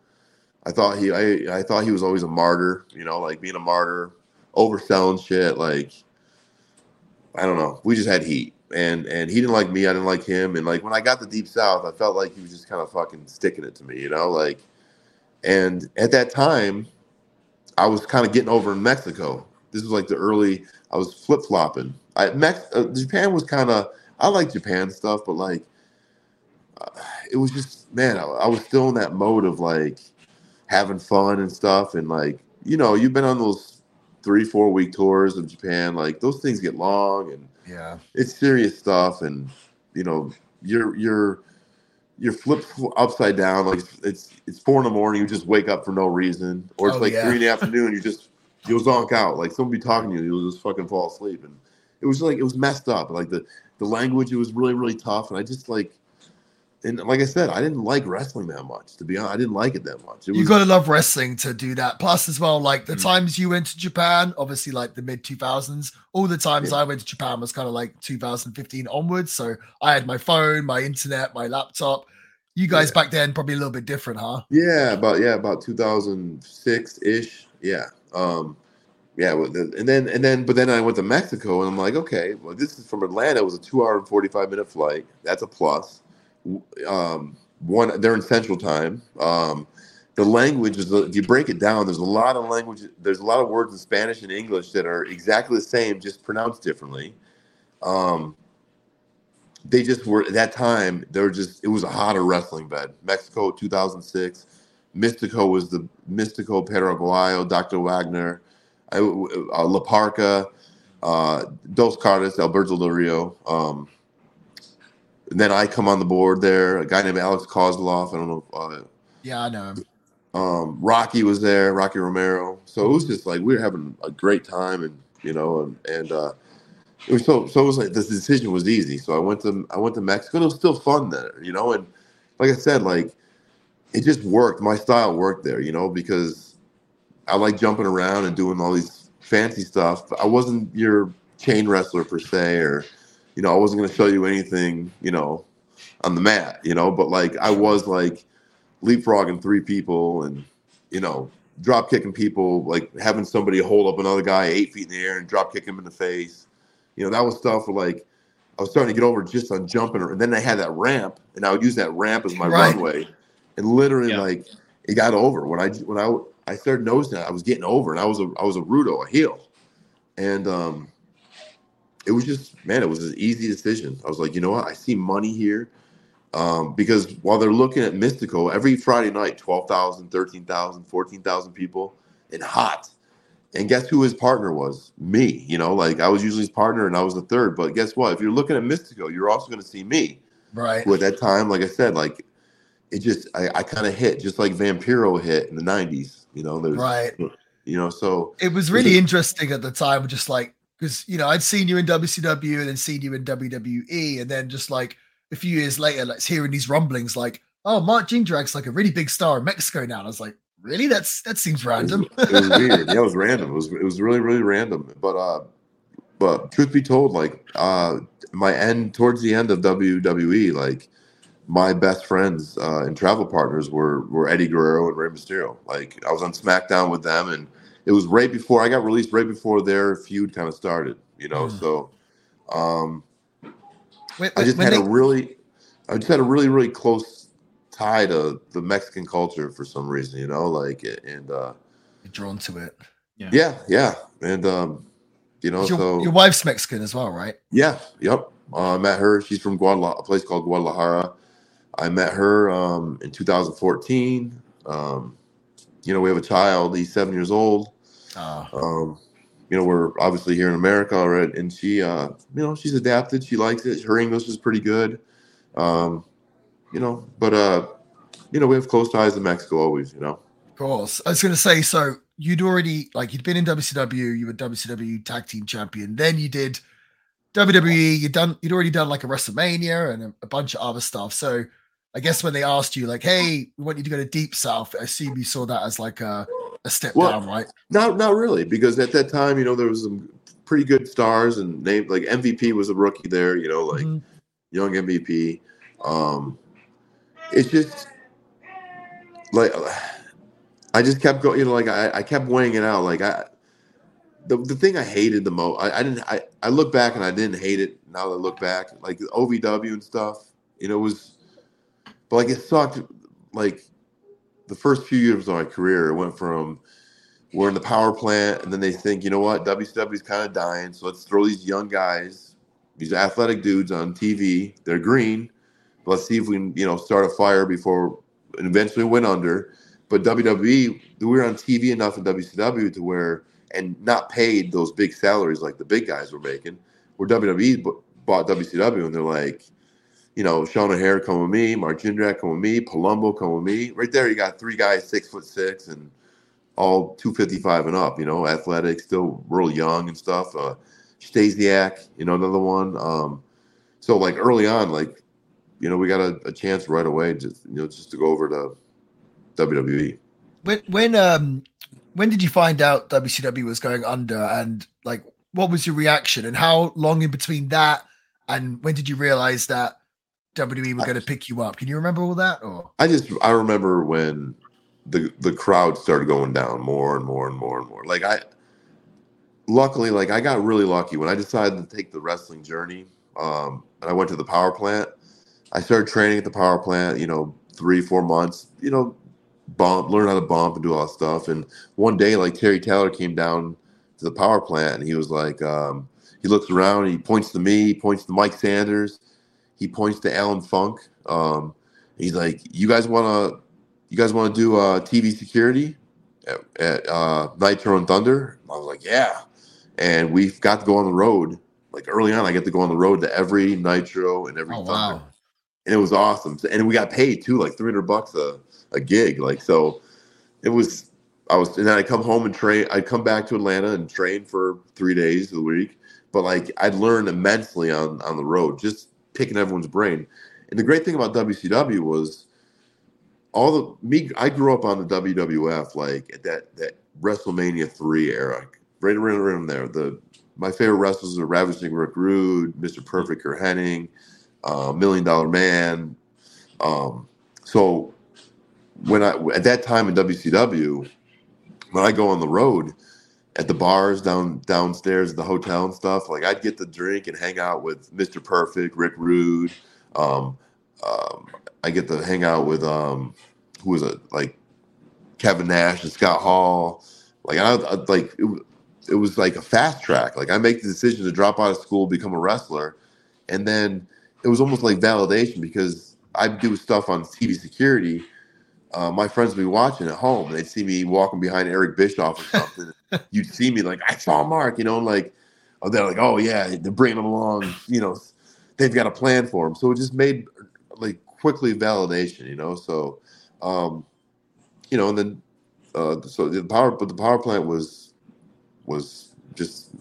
I thought he I, I thought he was always a martyr, you know, like being a martyr, overselling shit, like I don't know. We just had heat. and and he didn't like me, I didn't like him, and like when I got the Deep South, I felt like he was just kind of fucking sticking it to me, you know, like. And at that time, I was kind of getting over in Mexico. This was like the early. I was flip flopping. I Mex, uh, Japan was kind of. I like Japan stuff, but like, uh, it was just man. I, I was still in that mode of like having fun and stuff, and like you know, you've been on those three, four week tours of Japan. Like those things get long, and Yeah. it's serious stuff, and you know, you're you're you're flipped upside down. Like it's it's four in the morning, you just wake up for no reason, or it's Oh, like yeah. three in the afternoon, you just you'll zonk out. Like someone be talking to you, you'll just fucking fall asleep, and it was like it was messed up. Like the the language, it was really really tough, and I just like. And like I said, I didn't like wrestling that much. To be honest, I didn't like it that much. It You was gotta love wrestling to do that. Plus, as well, like the Mm. times you went to Japan, obviously, like the mid 2000s, all the times Yeah. I went to Japan was kind of like 2015 onwards. So I had my phone, my internet, my laptop. You guys Yeah. back then probably a little bit different, huh? Yeah, about yeah, about 2006 ish. Yeah. Um yeah, and then and then but then I went to Mexico and I'm like, okay, well this is from Atlanta. It was a 2 hour and 45 minute flight. That's a plus. Um one they're in central time. Um the language is if you break it down, there's a lot of language there's a lot of words in Spanish and English that are exactly the same just pronounced differently. Um they just were at that time they were just it was a hotter wrestling bed mexico 2006 mystico was the mystico Perro Aguayo dr wagner I, uh, la parca uh, Dos Caras alberto del rio um, and then i come on the board there a guy named Alex Koslov i don't know uh, Yeah, I know him. um, Rocky was there, Rocky Romero. So it was just like we were having a great time, and you know, and and uh, it was so so it was like the decision was easy. So I went to I went to Mexico. and It was still fun there, you know, and like I said, like it just worked. My style worked there, you know, because I like jumping around and doing all these fancy stuff. But I wasn't your chain wrestler per se, or you know, I wasn't going to show you anything, you know, on the mat, you know. But like I was like leapfrogging three people and you know drop kicking people like having somebody hold up another guy eight feet in the air and drop kick him in the face you know that was stuff where like i was starting to get over just on jumping and then i had that ramp and i would use that ramp as my Right. runway and literally Yeah. like it got over when i when i i started noticing that i was getting over and i was a i was a rudo a heel and um it was just man it was an easy decision i was like you know what i see money here um, because while they're looking at Mystico every Friday night, 12,000, 13,000, 14,000 people and hot. And guess who his partner was? Me. You know, like I was usually his partner and I was the third. But guess what? If you're looking at Mystico, you're also going to see me. Right. Who at that time, like I said, like it just, I, I kind of hit just like Vampiro hit in the 90s. You know, there's, Right. you know, so It was really interesting at the time, just like because you know I'd seen you in WCW and then seen you in WWE, and then just like a few years later, like hearing these rumblings, like, oh, Mark Jindrak's like a really big star in Mexico now. And I was like, really? That's that seems random. it was weird. Yeah, it was random. It was it was really really random. But uh, but truth be told, like uh, my end towards the end of WWE, like my best friends uh, and travel partners were were Eddie Guerrero and Rey Mysterio. Like I was on SmackDown with them, and it was right before I got released, right before their feud kind of started. You know, Mm. so um, When, I just had they- a really, I just had a really really close tie to the Mexican culture for some reason. You know, like and. uh drawn to it. yeah, yeah, and um, you know, Your, so your wife's Mexican as well, right? yeah, yep. Uh, I met her. She's from Guadalajara, a place called Guadalajara. I met her um, in 2014. Um, you know, we have a child. He's seven years old. Ah, Um, you know, we're obviously here in America already, and she, uh, you know, she's adapted. She likes it. Her English is pretty good. Um, you know, but uh, you know, we have close ties to Mexico always. You know. of course. I was going to say, so you'd already like you'd been in WCW, you were WCW Tag Team Champion, then you did WWE. You'd done, you'd already done like a WrestleMania and a, a bunch of other stuff. So I guess when they asked you, like, "Hey, we want you to go to Deep South," I assume you saw that as like a, a step Well, down, right? Not not really, because at that time, you know, there was some pretty good stars and name like MVP was a rookie there, you know, like Mhm. young MVP. Um it's just like I just kept going, you know, like I, I kept weighing it out. Like I the, the thing I hated the most, I, I didn't I I look back and I didn't hate it. Now that I look back, like OVW and stuff, you know, it was, but like it sucked. Like the first few years of my career, it went from we're in the power plant, and then they think, you know what, WCW's kind of dying, so let's throw these young guys, these athletic dudes on TV. They're green. Let's see if we can, you know, start a fire before and eventually went under. But WWE, we were on TV enough in WCW to where and not paid those big salaries like the big guys were making. Where WWE bought WCW and they're like, you know, Sean O'Haire come with me, Mark Jindrak come with me, Palumbo come with me. Right there, you got three guys six foot six and all 255 and up, you know, athletic, still real young and stuff. Uh, Stasiak, you know, another one. Um, so like early on, like, you know, we got a, a chance right away, just you know, just to go over to WWE. When when um when did you find out WCW was going under, and like what was your reaction, and how long in between that and when did you realize that WWE were going to pick you up? Can you remember all that? Or I just I remember when the the crowd started going down more and more and more and more. Like I, luckily, like I got really lucky when I decided to take the wrestling journey. Um, and I went to the power plant. I started training at the power plant. You know, three four months. You know, bump, learn how to bump and do all that stuff. And one day, like Terry Taylor came down to the power plant and he was like, um, he looks around, he points to me, he points to Mike Sanders, he points to Allan Funk. Um, he's like, you guys want to, you guys want to do uh, TV security at, at uh, Nitro and Thunder? I was like, yeah. And we've got to go on the road. Like early on, I get to go on the road to every Nitro and every oh, Thunder. Wow. And it was awesome. And we got paid too, like 300 bucks a, a gig. Like so, it was. I was, and then I come home and train. I'd come back to Atlanta and train for three days a week. But like I'd learn immensely on on the road, just picking everyone's brain. And the great thing about WCW was all the me. I grew up on the WWF, like at that that WrestleMania three era, right around, around there. The my favorite wrestlers are Ravishing Rick Rude, Mr. Perfect Curt Hennig, uh, Million Dollar Man. Um, so when I at that time in WCW, when I go on the road at the bars down downstairs at the hotel and stuff, like I'd get to drink and hang out with Mr. Perfect, Rick Rude. Um, um, I get to hang out with um, who was it like Kevin Nash and Scott Hall. Like I, I like it, it was like a fast track. Like I make the decision to drop out of school, become a wrestler, and then it was almost like validation because I do stuff on TV security uh, my friends would be watching at home. They'd see me walking behind Eric Bischoff or something. You'd see me like, I saw Mark, you know, like, oh, they're like, oh, yeah, they're bringing him along. You know, they've got a plan for him. So it just made like quickly validation, you know. So, um, you know, and then uh, so the power, but the power plant was was just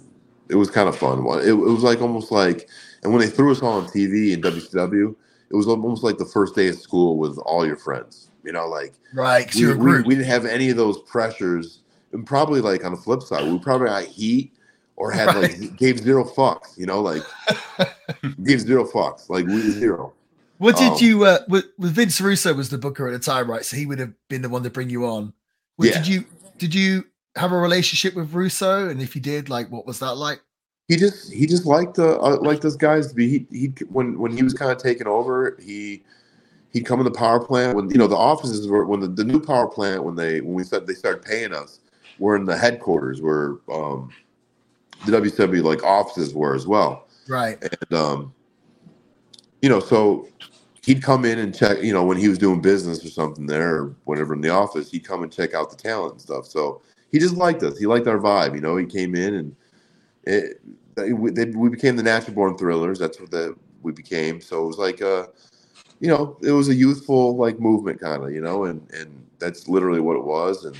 it was kind of fun. It, it was like almost like, and when they threw us all on TV in WCW, it was almost like the first day of school with all your friends you know, like right. We, we, we, didn't have any of those pressures. And probably like on the flip side, we probably got heat or had right. like gave zero fucks. You know, like gave zero fucks, like we zero. What did um, you? Uh, with, Vince Russo was the booker at the time, right? So he would have been the one to bring you on. What, yeah. Did you? Did you have a relationship with Russo? And if you did, like, what was that like? He just he just liked uh, uh like those guys to be. He, he when when he was kind of taking over, he he'd come in the power plant when you know the offices were when the, the new power plant when they when we said they started paying us we're in the headquarters where um, the WCW like offices were as well. Right. And um, you know, so he'd come in and check, you know, when he was doing business or something there or whatever in the office, he'd come and check out the talent and stuff. So he just liked us. He liked our vibe. You know, he came in and it, we, they, we became the natural born thrillers. That's what the, we became. So it was like, uh, you know, it was a youthful like movement kind of, you know, and and that's literally what it was. And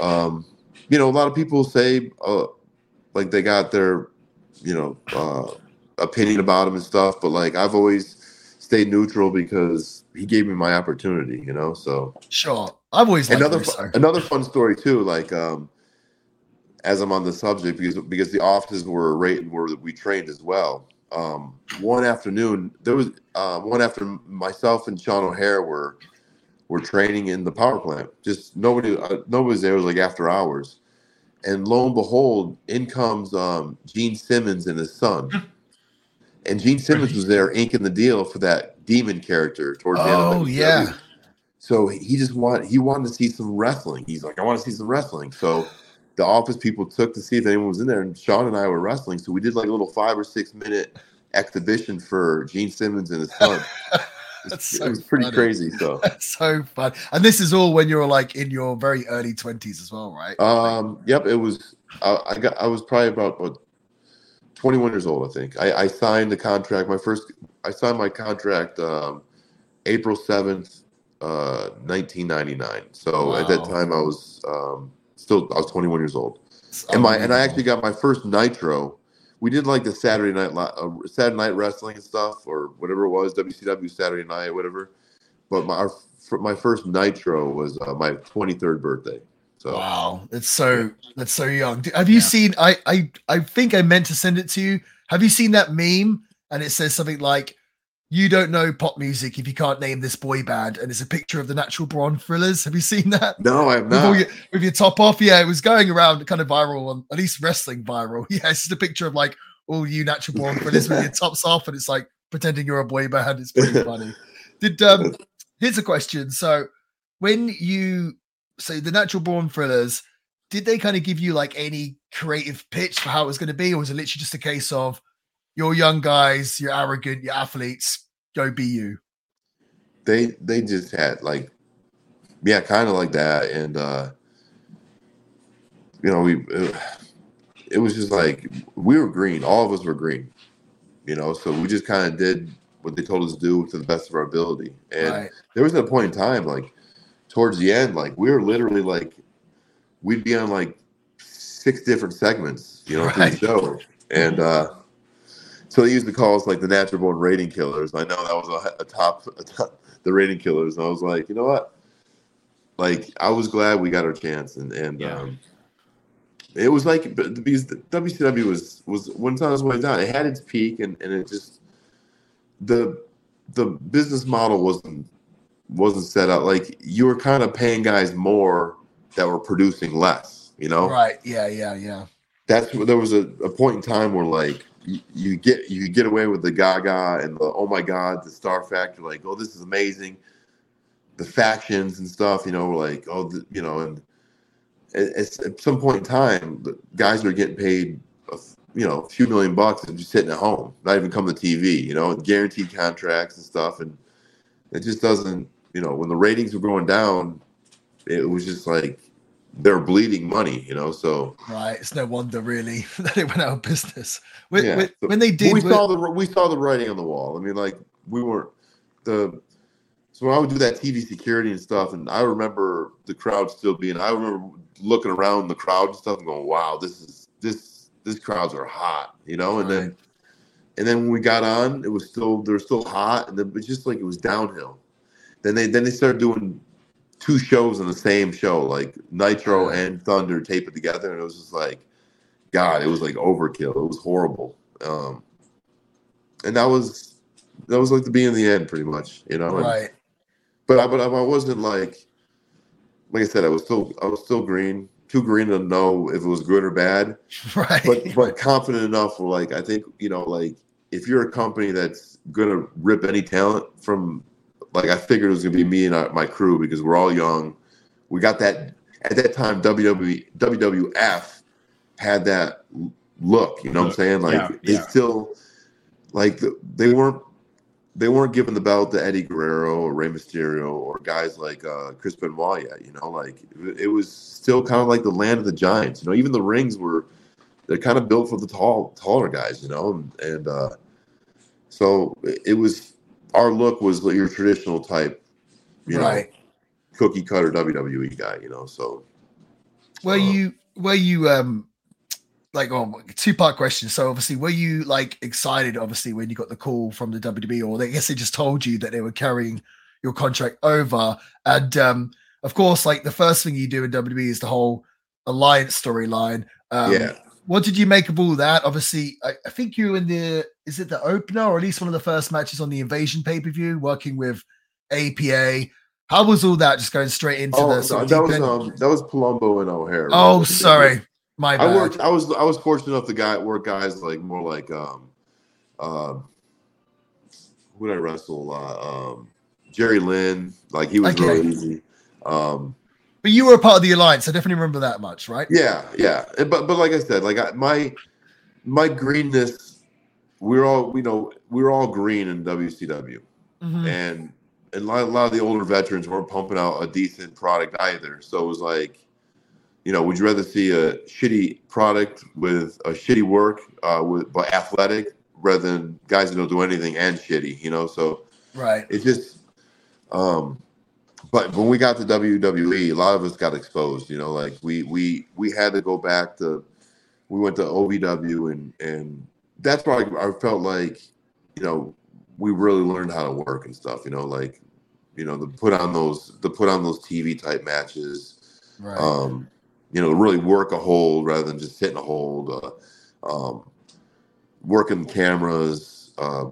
um, you know, a lot of people say uh, like they got their, you know, uh, opinion about him and stuff, but like I've always stayed neutral because he gave me my opportunity, you know. So sure, I've always another another fun story too. Like um, as I'm on the subject because because the offices were right where we trained as well um, one afternoon there was uh, one after myself and Sean O'Haire were were training in the power plant. Just nobody uh, nobody was there. It was like after hours, and lo and behold, in comes um, Gene Simmons and his son. And Gene Simmons was there inking the deal for that demon character towards the end Oh yeah. So he just want he wanted to see some wrestling. He's like, I want to see some wrestling. So the office people took to see if anyone was in there, and Sean and I were wrestling. So we did like a little five or six minute exhibition for Gene Simmons and his son. That's it so was pretty funny. crazy. So That's so fun. And this is all when you're like in your very early twenties as well, right? um, yep, it was. I, I got. I was probably about what, 21 years old, I think. I, I signed the contract. My first. I signed my contract um, April 7th, uh, 1999. So at that time, I was um, still. I was 21 years old. It's and my and I actually got my first Nitro. We did like the Saturday night uh, Saturday night wrestling and stuff, or whatever it was, WCW Saturday night, whatever. But my our, my first Nitro was uh, my 23rd birthday. So Wow, it's so that's so young. Have you Yeah. seen? I I I think I meant to send it to you. Have you seen that meme? And it says something like, "You don't know pop music if you can't name this boy band," and it's a picture of the Natural Born Thrillers. Have you seen that? no, I have With, not. your, with your top off, yeah, it was going around kind of viral on at least wrestling viral. Yeah, it's just a picture of like all you natural born thrillers with your tops off, and it's like pretending you're a boy band. It's pretty funny. Did um here's a question. So when you say the natural born thrillers, did they kind of give you like any creative pitch for how it was going to be, or was it literally just a case of you're young guys, you're arrogant, you're athletes, go be you? they they just had like yeah kind of like that and uh you know we it, it was just like we were green all of us were green you know so we just kind of did what they told us to do to the best of our ability and Right. there was a point in time like towards the end like we were literally like we'd be on like six different segments you know through Right. the show and uh so they used to call us like the natural born rating killers i know that was a, a top a top the rating killers and i was like you know what like i was glad we got our chance and and Yeah. um it was like because the WCW was was when time was went down. It had its peak, and, and it just the the business model wasn't wasn't set up like you were kind of paying guys more that were producing less. You know, Right. Yeah. Yeah. Yeah. that's there was a, a point in time where like you, get you get away with the gaga and the oh my god the star factor like oh this is amazing. The factions and stuff you know like oh the, you know and at, at some point in time the guys are getting paid a, you know a few million bucks and just sitting at home not even coming to tv you know guaranteed contracts and stuff. And it just doesn't you know when the ratings were going down it was just like they're bleeding money you know so Right. It's no wonder really that it went out of business. When, Yeah, when, so- when they did, we saw the we saw the writing on the wall. I mean, like we weren't the. So when I would do that TV security and stuff, and I remember the crowd still being. I remember looking around the crowd and stuff, and going, "Wow, this is this this crowds are hot," you know. And then and then when we got on, it was still they were still hot, and then it was just like it was downhill. Then they then they started doing two shows in the same show, like Nitro and Thunder, tape it together, and it was just like, God, it was like overkill. It was horrible. Um, and that was that was like the be in the end, pretty much, you know. And- right. But I but I wasn't like, like I said, I was still I was still green, too green to know if it was good or bad Right. but but confident enough like I think you know like if you're a company that's gonna rip any talent from like I figured it was gonna be me and my crew because we're all young. We got that at that time. WWE WWF had that look. You know what I'm saying? Like Yeah, they yeah. still like the, they weren't they weren't giving the belt to Eddie Guerrero or Rey Mysterio or guys like uh, Chris Benoit yet. You know, like it, was still kind of like the land of the giants. You know, even the rings were they're kind of built for the tall taller guys. You know, and, and uh, so it was our look was your traditional type. You know, cookie cutter WWE guy. You know, so Were uh, you were you um like oh two part question. So obviously were you like excited obviously when you got the call from the WWE or they, I guess they just told you that they were carrying your contract over and um of course like the first thing you do in WWE is the whole alliance storyline. Um yeah. What did you make of all that? Obviously, I, I think you were in the is it the opener or at least one of the first matches on the Invasion pay per view, working with APA. How was all that? Just going straight into Oh, the sort no, that was um, that was Palumbo and O'Haire. oh, right? sorry, My bad. I worked. I was. I was fortunate enough to guy work guys like more like um, uh, who did I wrestle? Uh, um, Jerry Lynn. Like he was Okay. really easy. Um, But you were a part of the alliance. I definitely remember that much, right? yeah, yeah. But but like I said, like I, my my greenness, we're all you know we're all green in WCW, Mhm. and and a lot, a lot of the older veterans weren't pumping out a decent product either. So it was like. You know, would you rather see a shitty product with a shitty work, uh, with but athletic, rather than guys who don't do anything and shitty? You know, so Right. it just um but when we got to WWE, a lot of us got exposed, you know, like we we we had to go back to we went to OVW and and that's why I, I felt like, you know, we really learned how to work and stuff, you know, like you know, to put on those to put on those TV type matches Right. um, you know, really work a hold rather than just hitting a hold, uh, um, working cameras, uh,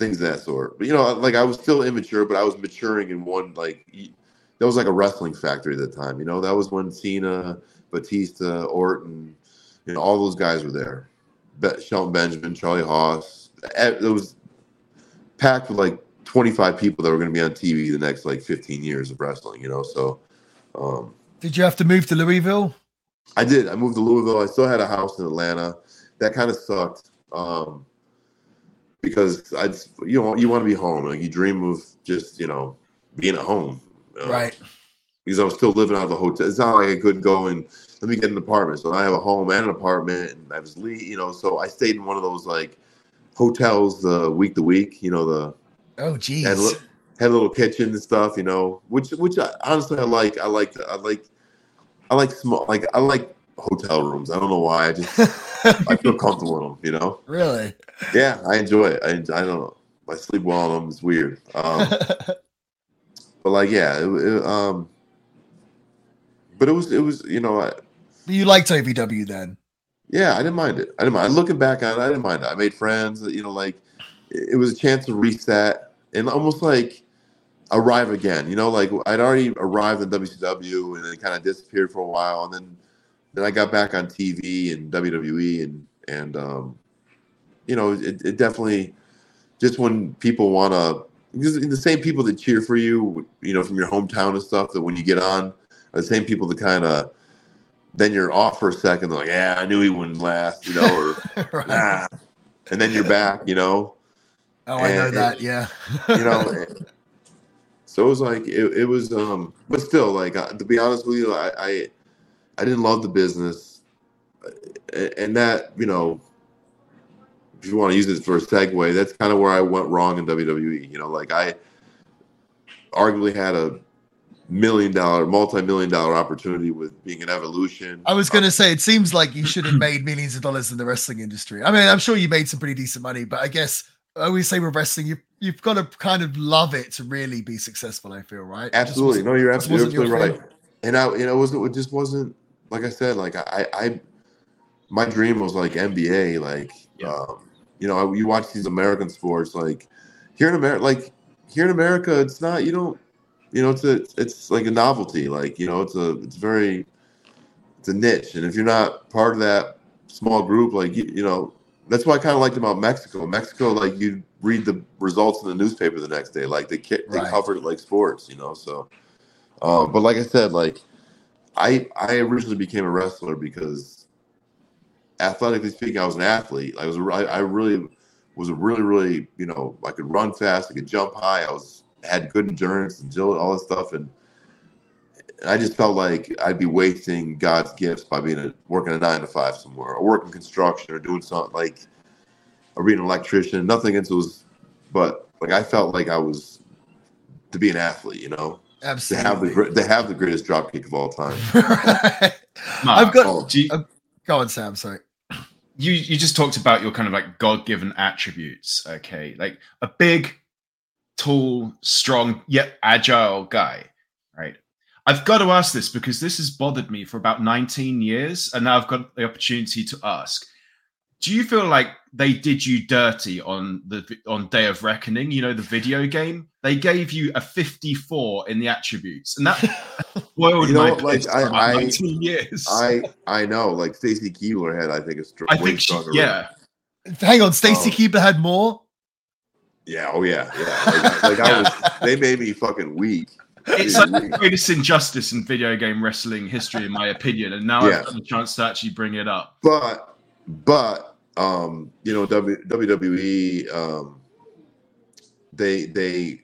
things of that sort. But you know, like I was still immature, but I was maturing in one like that was like a wrestling factory at the time. You know, that was when Cena, Batista, Orton, you know, all those guys were there. Be- Shelton Benjamin, Charlie Haas. It was packed with like 25 people that were going to be on TV the next like 15 years of wrestling. You know, so. Um, Did you have to move to Louisville? I did. I moved to Louisville. I still had a house in Atlanta. That kind of sucked um, because I, you know, you want to be home. Like you dream of just, you know, being at home. you know, Right. Because I was still living out of the hotel. It's not like I couldn't go and let me get an apartment. So I have a home and an apartment, and I was, le- you know, so I stayed in one of those like hotels uh, week to week. You know, the Oh, geez. had li- had a little kitchen and stuff, you know, which which I, honestly I like. I like I like I like small like I like hotel rooms. I don't know why. I just I feel comfortable in them, you know. really? Yeah, I enjoy it. I I don't know. I sleep well in them. It's weird. Um, but like yeah, it, it, um, but it was it was you know I, you liked OVW then? yeah I didn't mind it. I didn't mind looking back on it. I didn't mind it. I made friends. You know, like it, it was a chance to reset and almost like arrive again. You know, like I'd already arrived in WCW and then kind of disappeared for a while, and then then I got back on TV and WWE and and um, you know it, it definitely just when people want to the same people that cheer for you, you know, from your hometown and stuff, that when you get on, are the same people that kind of then you're off for a second. They're like, yeah, I knew he wouldn't last, you know, or right. and then you're back, you know, Oh, I know and- that. Yeah. you know. so it was like it, it was, um, but still, like uh, to be honest with you, I, I I didn't love the business, and that you know, if you want to use this for a segue, that's kind of where I went wrong in WWE. You know, like I arguably had a million dollar, multi million dollar opportunity with being an evolution. I was going to say, it seems like you should have made millions of dollars in the wrestling industry. I mean, I'm sure you made some pretty decent money, but I guess I always say with wrestling, you, you've got to kind of love it to really be successful, I feel, right? Absolutely, no, you're just absolutely, your absolutely right. And I, you know, it wasn't. It just wasn't. Like I said, like I, I, my dream was like NBA. Like, Yeah. um, you know, you watch these American sports. Like here in America, like here in America, it's not. You don't. You know, it's a, it's like a novelty. Like you know, it's a, it's very, it's a niche. And if you're not part of that small group, like you, you know, that's what I kind of liked about Mexico. Mexico, like you read the results in the newspaper the next day. Like they they Right. covered it like sports. You know, so. Um, but like I said, like I I originally became a wrestler because athletically speaking, I was an athlete. I was a- I, I really was a really really you know I could run fast, I could jump high. I was had good endurance, agility, all this stuff, and I just felt like I'd be wasting God's gifts by being a, working a nine to five somewhere, or working construction, or doing something like or being an electrician. Nothing against those, but like I felt like I was to be an athlete, you know to have the Absolutely. to have the greatest drop kick of all time. I've got. Oh, Do you, Go on, Sam. Sorry. You you just talked about your kind of like god-given attributes okay? Like a big tall strong yet agile guy right? I've got to ask this because this has bothered me for about 19 years and now i've got the opportunity to ask do you feel like they did you dirty on the on Day of Reckoning? You know, the video game. They gave you a 54 in the attributes, and that spoiled You know, my like, I- for about I- 19 years. I I know, like Stacy Keibler had, I think, a str- I way think she, stronger yeah. Hang on, Stacy Oh. Um, Keibler had more. Yeah, oh yeah, yeah. Like, like I was, they made me fucking weak. It's like the greatest injustice in video game wrestling history, in my opinion. And now Yeah. I've got the chance to actually bring it up. But but um, you know, w, WWE um, they they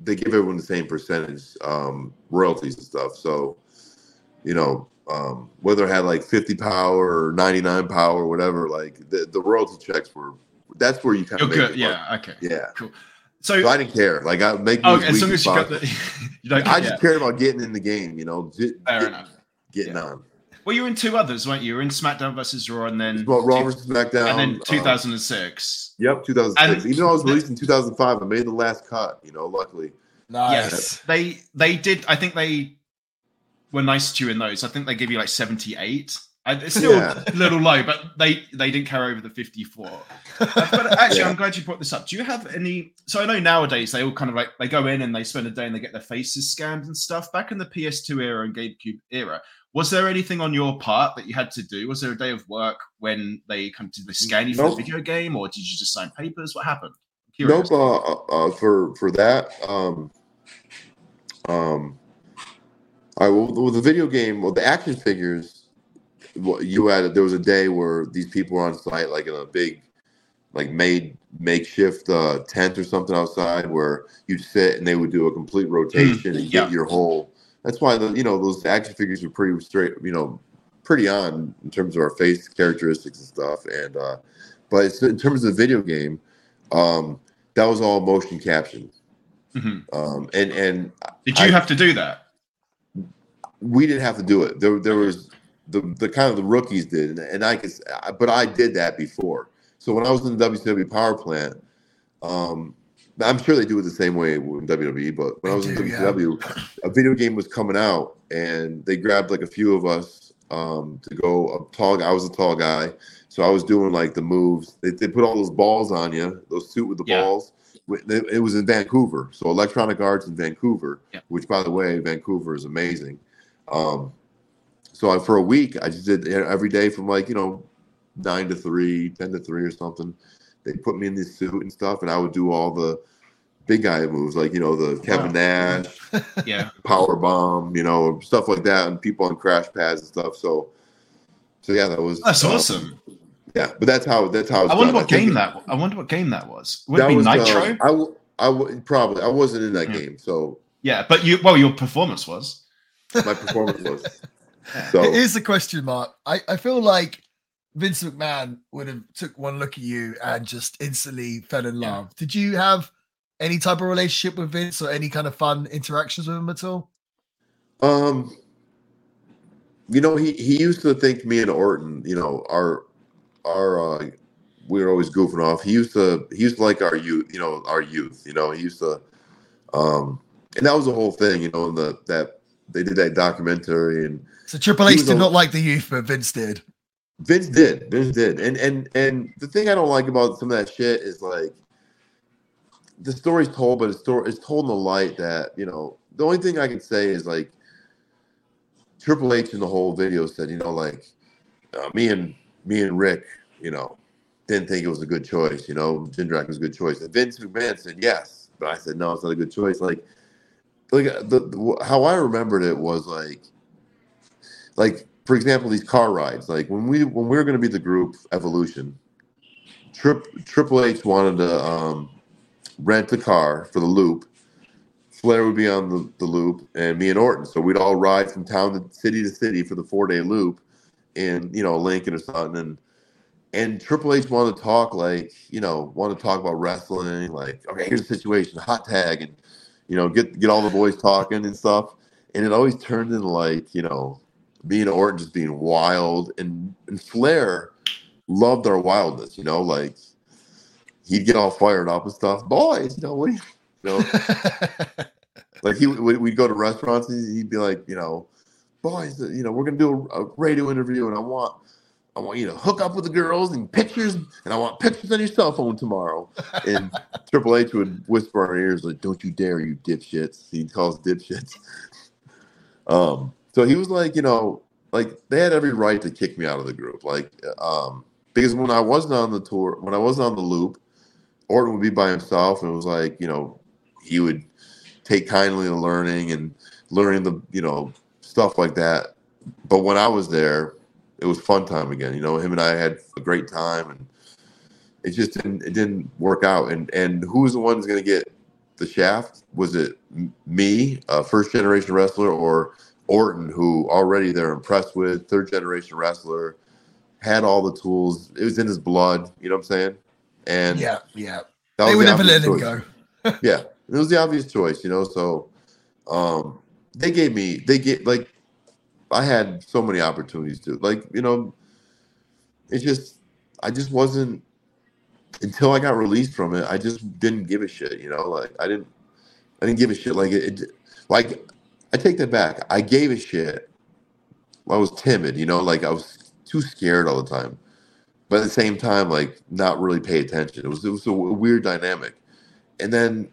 they give everyone the same percentage um, royalties and stuff. So you know, um, whether it had like fifty power or ninety nine power or whatever, like the, the royalty checks were. That's where you kind of make good. it work. Yeah. Okay. yeah. So, So I didn't care. Like I make me okay, as long as you got the, you. I just cared about getting in the game. You know, j- fair get- enough. getting Yeah. on. Well, you were in two others, weren't you? You were in SmackDown versus Raw, and then Well, Raw versus SmackDown. and then um, 2006. Yep, 2006. And- Even though I was released in 2005, I made the last cut. You know, luckily. Nice. Yes, they they did. I think they were nice to you in those. I think they give you like 78. I, it's still Yeah. a little low, but they they didn't carry over the 54. Uh, but actually, Yeah. I'm glad you brought this up. Do you have any? So I know nowadays they all kind of like they go in and they spend a day and they get their faces scanned and stuff. Back in the PS2 era and GameCube era, was there anything on your part that you had to do? Was there a day of work when they come to the scan you for Nope. the video game, or did you just sign papers? What happened? Nope. Uh, uh, for for that, um, um, I with the video game. Well, the action figures. What you had? There was a day where these people were on site, like in a big, like made makeshift uh, tent or something outside, where you'd sit and they would do a complete rotation and Hmm, yeah. get your whole. That's why the you know those action figures were pretty straight. You know, pretty on in terms of our face characteristics and stuff. And uh, but it's, in terms of the video game, um, that was all motion caption. Mhm. Um, and and Did you I- have to do that? we didn't have to do it. There there was the the kind of the rookies did, and, and I could, but I did that before. So when I was in the WCW power plant, um, I'm sure they do it the same way in WWE. But when I was They in do, yeah. WCW, a video game was coming out, and they grabbed like a few of us um, to go. A tall, I was a tall guy, so I was doing like the moves. They, they put all those balls on you, those suit with the Yeah. balls. It it was in Vancouver, so Electronic Arts in Vancouver, Yeah. which by the way, Vancouver is amazing. Um, so I, for a week, I just did every day from like you know nine to three, 10 to three or something. They put me in this suit and stuff, and I would do all the big guy moves, like you know the Kevin Wow. Nash Yeah. power bomb, you know stuff like that, and people on crash pads and stuff. So, so yeah, that was That's uh, awesome. Yeah, but that's how that's how. I wonder done. what think game it- that. I wonder what game that was. Would that it be was, uh, Nitro? I w- I w- probably I wasn't in that Yeah. game, so yeah, but you. Well, your performance was. my performance was. So Here's the question mark. I, I feel like Vince McMahon would have took one look at you and just instantly fell in Yeah. love. Did you have any type of relationship with Vince or any kind of fun interactions with him at all? Um, you know, he he used to think me and Orton, you know, our our uh, we were always goofing off. He used to he used to like our youth, you know, our youth. You know, he used to, um, and that was the whole thing. You know, in the that they did that documentary, and So Triple H did a- not like the youth, but Vince did. Vince did, Vince did, and and and the thing I don't like about some of that shit is like the story's told, but it's story it's told in the light that you know. The only thing I can say is like Triple H in the whole video said, you know, like uh, me and me and Rick, you know, didn't think it was a good choice. You know, Jindrak was a good choice. And Vince McMahon said yes, but I said no, it's not a good choice. Like, like the, the how I remembered it was like, like for example, these car rides. Like when we when we were going to be the group Evolution, Trip, Triple H wanted to um, rent a car for the loop. Flair would be on the, the loop, and me and Orton. So we'd all ride from town to city to city for the four day loop in you know Lincoln or something. And and Triple H wanted to talk like you know wanted to talk about wrestling. Like okay, here's the situation, hot tag, and you know get get all the boys talking and stuff. And it always turned into like you know me and Orton just being wild, and and Flair loved our wildness. You know, like he'd get all fired up and stuff. Boys, you know what? you- You know, like he would we'd go to restaurants and he'd be like, you know, boys, you know, we're gonna do a, a radio interview and I want I want you to hook up with the girls and pictures, and I want pictures on your cell phone tomorrow. And Triple H would whisper in our ears like, "Don't you dare, you dipshits!" He calls dipshits. Um, so he was like, you know, like they had every right to kick me out of the group, like, um, because when I wasn't on the tour, when I wasn't on the loop, Orton would be by himself, and it was like, you know, he would take kindly to learning and learning the, you know, stuff like that. But when I was there, it was fun time again. You know, him and I had a great time, and it just didn't it didn't work out. And and who's the one who's going to get the shaft? Was it me, a first generation wrestler, or Orton, who already they're impressed with, third generation wrestler, had all the tools. It was in his blood. You know what I'm saying? And yeah, yeah, they would the never let him choice. go. yeah, it was the obvious choice, you know. So, um, they gave me, they get like, I had so many opportunities to, like, you know, it's just, I just wasn't until I got released from it. I just didn't give a shit, you know. Like, I didn't, I didn't give a shit. Like, it, it like, I take that back. I gave a shit. I was timid, you know, like I was too scared all the time but at the same time, like not really pay attention. It was it was a weird dynamic. And then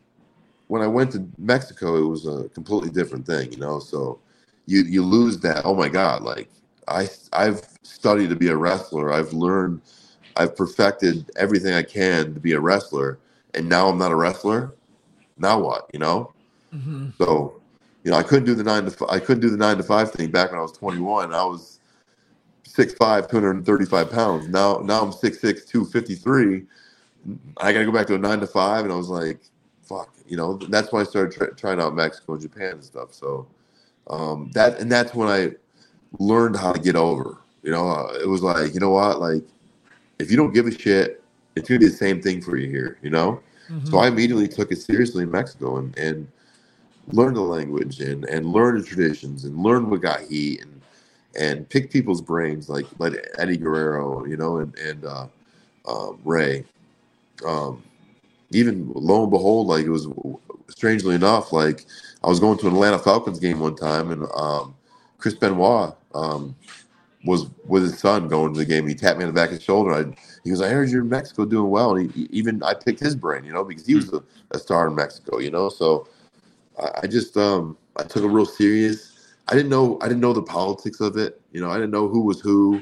when I went to Mexico, it was a completely different thing, you know. So you you lose that. Oh my God! Like I I've studied to be a wrestler. I've learned. I've perfected everything I can to be a wrestler, and now I'm not a wrestler. Now what? You know. hmm So, you know, I couldn't do the nine to f- I couldn't do the nine to five thing back when I was 21. I was 6'5", 235 pounds. Now, now I'm 6'6", 253. I got to go back to a nine to five, and I was like, fuck, you know. That's when I started try trying out Mexico and Japan and stuff. So, um, that and that's when I learned how to get over. You know, uh, it was like, you know what, like if you don't give a shit, it's gonna be the same thing for you here. You know. So I immediately took it seriously in Mexico and, and learned the language and, and learned the traditions and learn what got heat and and pick people's brains like like Eddie Guerrero, you know, and and uh, um, Rey. Um, even lo and behold, like it was strangely enough, like I was going to an Atlanta Falcons game one time and um, Chris Benoit um, was with his son going to the game. He tapped me on the back of the shoulder. I, he goes, "I heard you're in Mexico doing well." And he, he- even I picked his brain, you know, because he was a, a star in Mexico, you know. So I, just um, I took it real serious. I didn't know I didn't know the politics of it, you know. I didn't know who was who,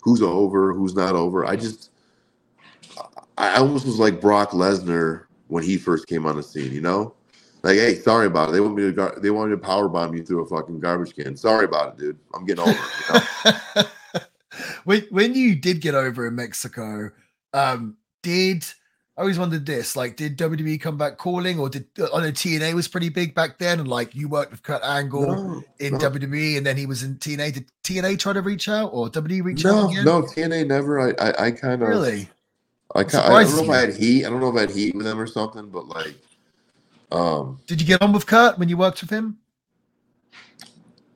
who's over, who's not over. I just I almost was like Brock Lesnar when he first came on the scene, you know. Like, hey, sorry about it. They want me to gar- they want me to power bomb you through a fucking garbage can. Sorry about it, dude. I'm getting over. You know? when when you did get over in Mexico, um, did I always wondered this? Like, did WWE come back calling, or did I know TNA was pretty big back then, and like you worked with Kurt Angle No, in no. WWE, and then he was in TNA. Did TNA try to reach out, or WWE reach out No, again? no, TNA never. I, I, I kind of, really. I, I don't know if I had heat. I don't know if I had heat with them or something, but like, um, Did you get on with Kurt when you worked with him?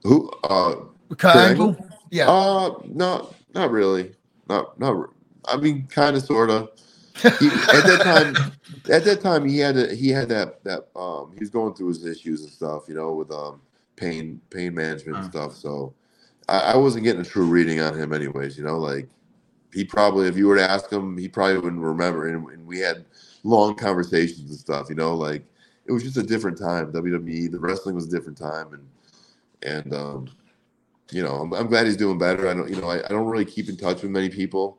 who, uh, Kurt Kurt Angle? Angle? Yeah. uh, no, not really, not, not. I mean, kind of, sort of. He, at that time, at that time, he had a, he had that that um, he was going through his issues and stuff, you know, with um, pain pain management and Uh. stuff. So, I, I wasn't getting a true reading on him, anyways. You know, like he probably, if you were to ask him, he probably wouldn't remember. And, and we had long conversations and stuff. You know, like it was just a different time. WWE, the wrestling was a different time, and and um, you know, I'm, I'm glad he's doing better. I don't, you know, I, I don't really keep in touch with many people.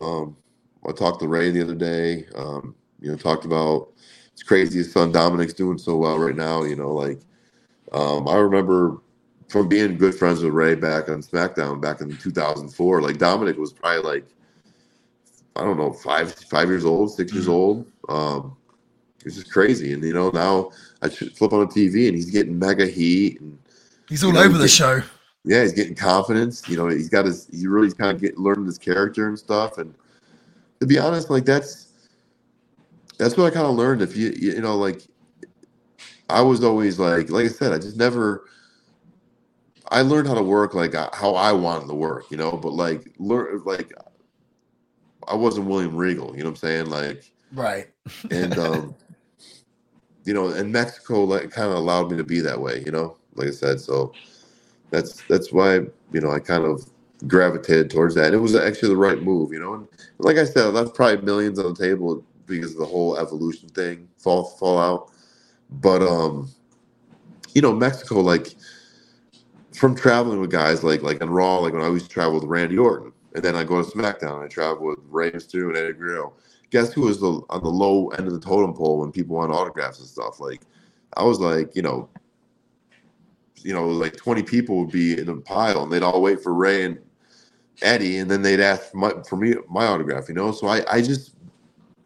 Um, I talked to Rey the other day. Um, you know, talked about it's crazy. His son Dominic's doing so well right now. You know, like um, I remember from being good friends with Rey back on SmackDown back in 2004. Like Dominic was probably like I don't know five five years old, 6 years Mhm. old. Um, it's just crazy. And you know, now I flip on the TV and he's getting mega heat and He's all you know, over he the did- show. yeah, he's getting confidence. You know, he's got his he really kind of get learning his character and stuff. And to be honest, like that's that's what I kind of learned. If you you know, like I was always like like I said, I just never I learned how to work like uh, how I wanted to work, you know, but like learn like I wasn't William Regal, you know what I'm saying? Like Right. and um you know and mexico like kind of allowed me to be that way you know like i said so that's that's why you know i kind of gravitated towards that. And it was actually the right move, you know. And like I said, that's probably millions on the table because of the whole evolution thing, fall fallout. But um, you know, Mexico, like from traveling with guys like like on Raw, like when I always travel with Randy Orton, and then I go to SmackDown, I travel with Rey Mysterio and Eddie Guerrero. Guess who was the on the low end of the totem pole when people want autographs and stuff? Like I was like, you know, you know, like 20 people would be in a pile and they'd all wait for Rey and Eddie, and then they'd ask for, my, for me my autograph, you know. So I, I just,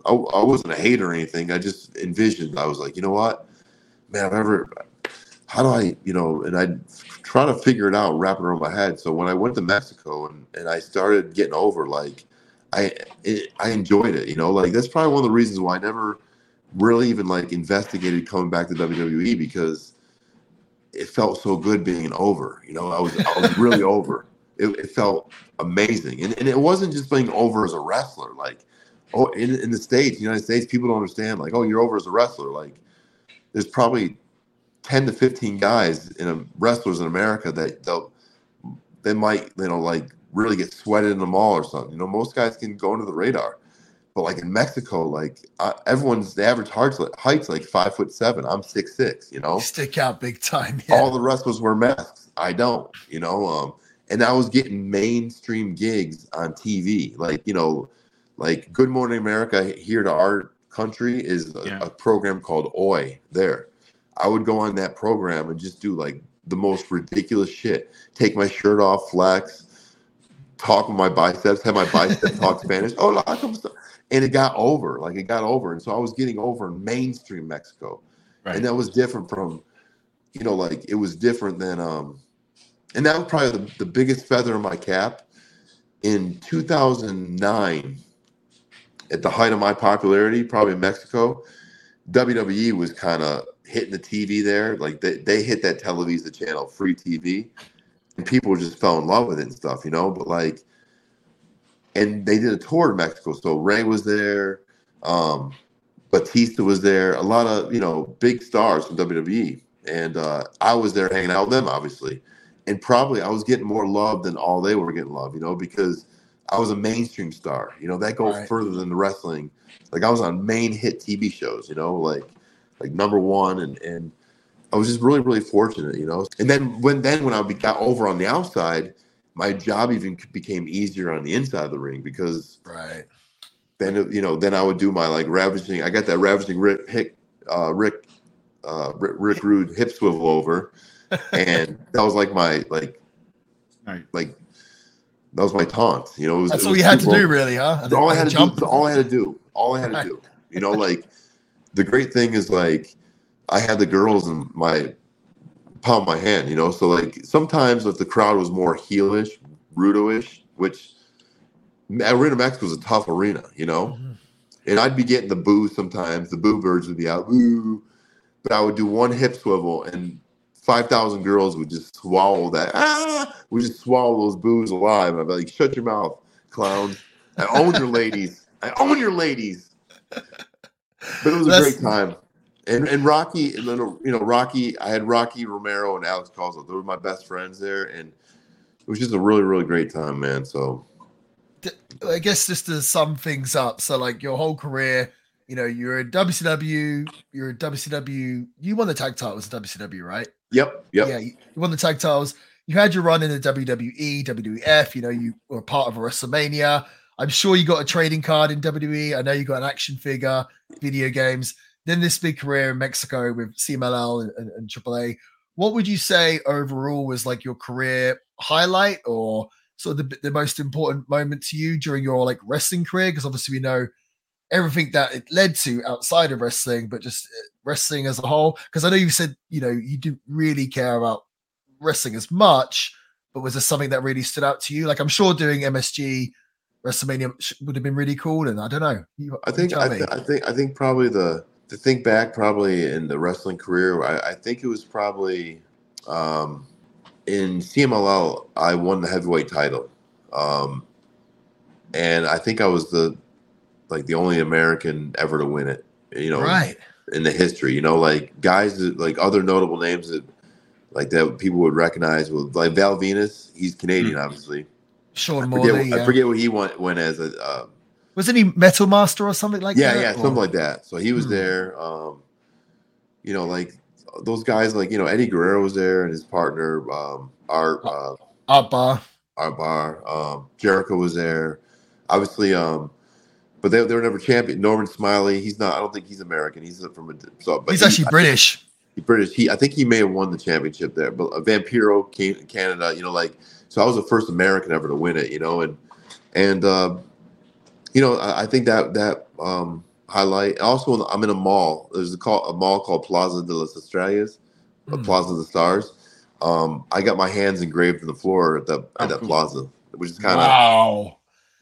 I, I wasn't a hater or anything. I just envisioned. I was like, you know what, man, I've ever, how do I, you know, and I try to figure it out, wrap it around my head. So when I went to Mexico and and I started getting over, like, I it, I enjoyed it, you know. Like that's probably one of the reasons why I never really even like investigated coming back to WWE because it felt so good being over. You know, I was I was really over. It, it, felt amazing, and and it wasn't just being over as a wrestler. Like, oh, in in the states, United States, people don't understand. Like, oh, you're over as a wrestler. Like, there's probably ten to fifteen guys in a, wrestlers in America that they'll they might you know like really get sweated in the mall or something. You know, most guys can go under the radar. But like in Mexico, like uh, everyone's the average height's like, height's like five foot seven. I'm six six. You know, stick out big time. Yeah. All the wrestlers wear masks. I don't. You know, um, and I was getting mainstream gigs on TV. Like you know, like Good Morning America here to our country is a, yeah. a program called Hoy. There, I would go on that program and just do like the most ridiculous shit. Take my shirt off, flex, talk with my biceps, have my biceps talk Spanish. Oh, and it got over like it got over and so i was getting over in mainstream mexico right. and that was different from you know like it was different than um and that was probably the, the biggest feather in my cap. In 2009 at the height of my popularity probably in mexico wwe was kind of hitting the tv there. Like they, they hit that televisa channel free tv and people just fell in love with it and stuff you know? But like and they did a tour in Mexico. So Rey was there, um, Batista was there, a lot of you know big stars from WWE, and uh, I was there hanging out with them, obviously, and probably I was getting more love than all they were getting love, you know, because I was a mainstream star. You know that goes right. further than the wrestling. Like I was on main hit TV shows, you know, like like number one, and and I was just really really fortunate, you know. And then when then when I got over on the outside my job even became easier on the inside of the ring because right then you know then I would do my like ravaging. I got that ravaging Rick Hick, uh, Rick uh, Rick, Rick Rude hip swivel over, and that was like my like right. like that was my taunt. You know, was, that's all you had to do, really, huh? All I had to jump. do. All I had to do. All I had to do. You know, like the great thing is like I had the girls in my palm my hand, you know. So like sometimes if the crowd was more heelish, rudo-ish, which Arena Mexico was a tough arena, you know. Mm-hmm. And I'd be getting the boo sometimes. The boo birds would be out, boo. But I would do one hip swivel, and five thousand girls would just swallow that. Ah, would just swallow those boos alive. I'd be like, "Shut your mouth, clowns! I own your ladies. I own your ladies." But it was a That's, great time and and Rocky, and then, you know, Rocky. I had Rocky Romero and Alex Koslov. They were my best friends there, and it was just a really, really great time, man. So, I guess just to sum things up, so like your whole career, you know, you're in WCW, you're in WCW. You won the tag titles in WCW, right? Yep. Yep. Yeah, you won the tag titles. You had your run in the WWE, WWF. You know, you were part of a WrestleMania. I'm sure you got a trading card in WWE. I know you got an action figure, video games then this big career in Mexico with CMLL and, and, and AAA. What would you say overall was like your career highlight or sort of the, the most important moment to you during your like wrestling career? Because obviously we know everything that it led to outside of wrestling, but just uh, wrestling as a whole. Because I know you said you know you didn't really care about wrestling as much, but was there something that really stood out to you? Like I'm sure doing MSG WrestleMania would have been really cool, and I don't know. You, I think I, th- I, think I think probably the to think back, probably in the wrestling career, I, I think it was probably um, in CMLL. I won the heavyweight title, um, and I think I was the like the only American ever to win it. You know, right in the history. You know, like guys that like other notable names that like that people would recognize. With like Val Venis. he's Canadian, mm-hmm. obviously. Sean I forget, Morley. I yeah. forget what he went went as a uh, Wasn't he Metal Master or something like yeah that? yeah Or- something like that. So he was Hmm. there. Um, you know, like those guys, like you know Eddie Guerrero was there and his partner um, Art uh, Art Barr. Art Barr. Um, Jericho was there. Obviously, um, but they, they were never champion. Norman Smiley, he's not. I don't think he's American. He's from a so. But He's he- actually I- British. He British. He I think he may have won the championship there. But uh, Vampiro came Canada. You know, like so I was the first American ever to win it. You know, and and uh, you know I, I think that that um, highlight. Also, I'm in a mall. There's a call a mall called Plaza de las Estrellas, Hmm. Plaza of the Stars. Um, I got my hands engraved in the floor at that Oh, at that plaza, which is kind of wow.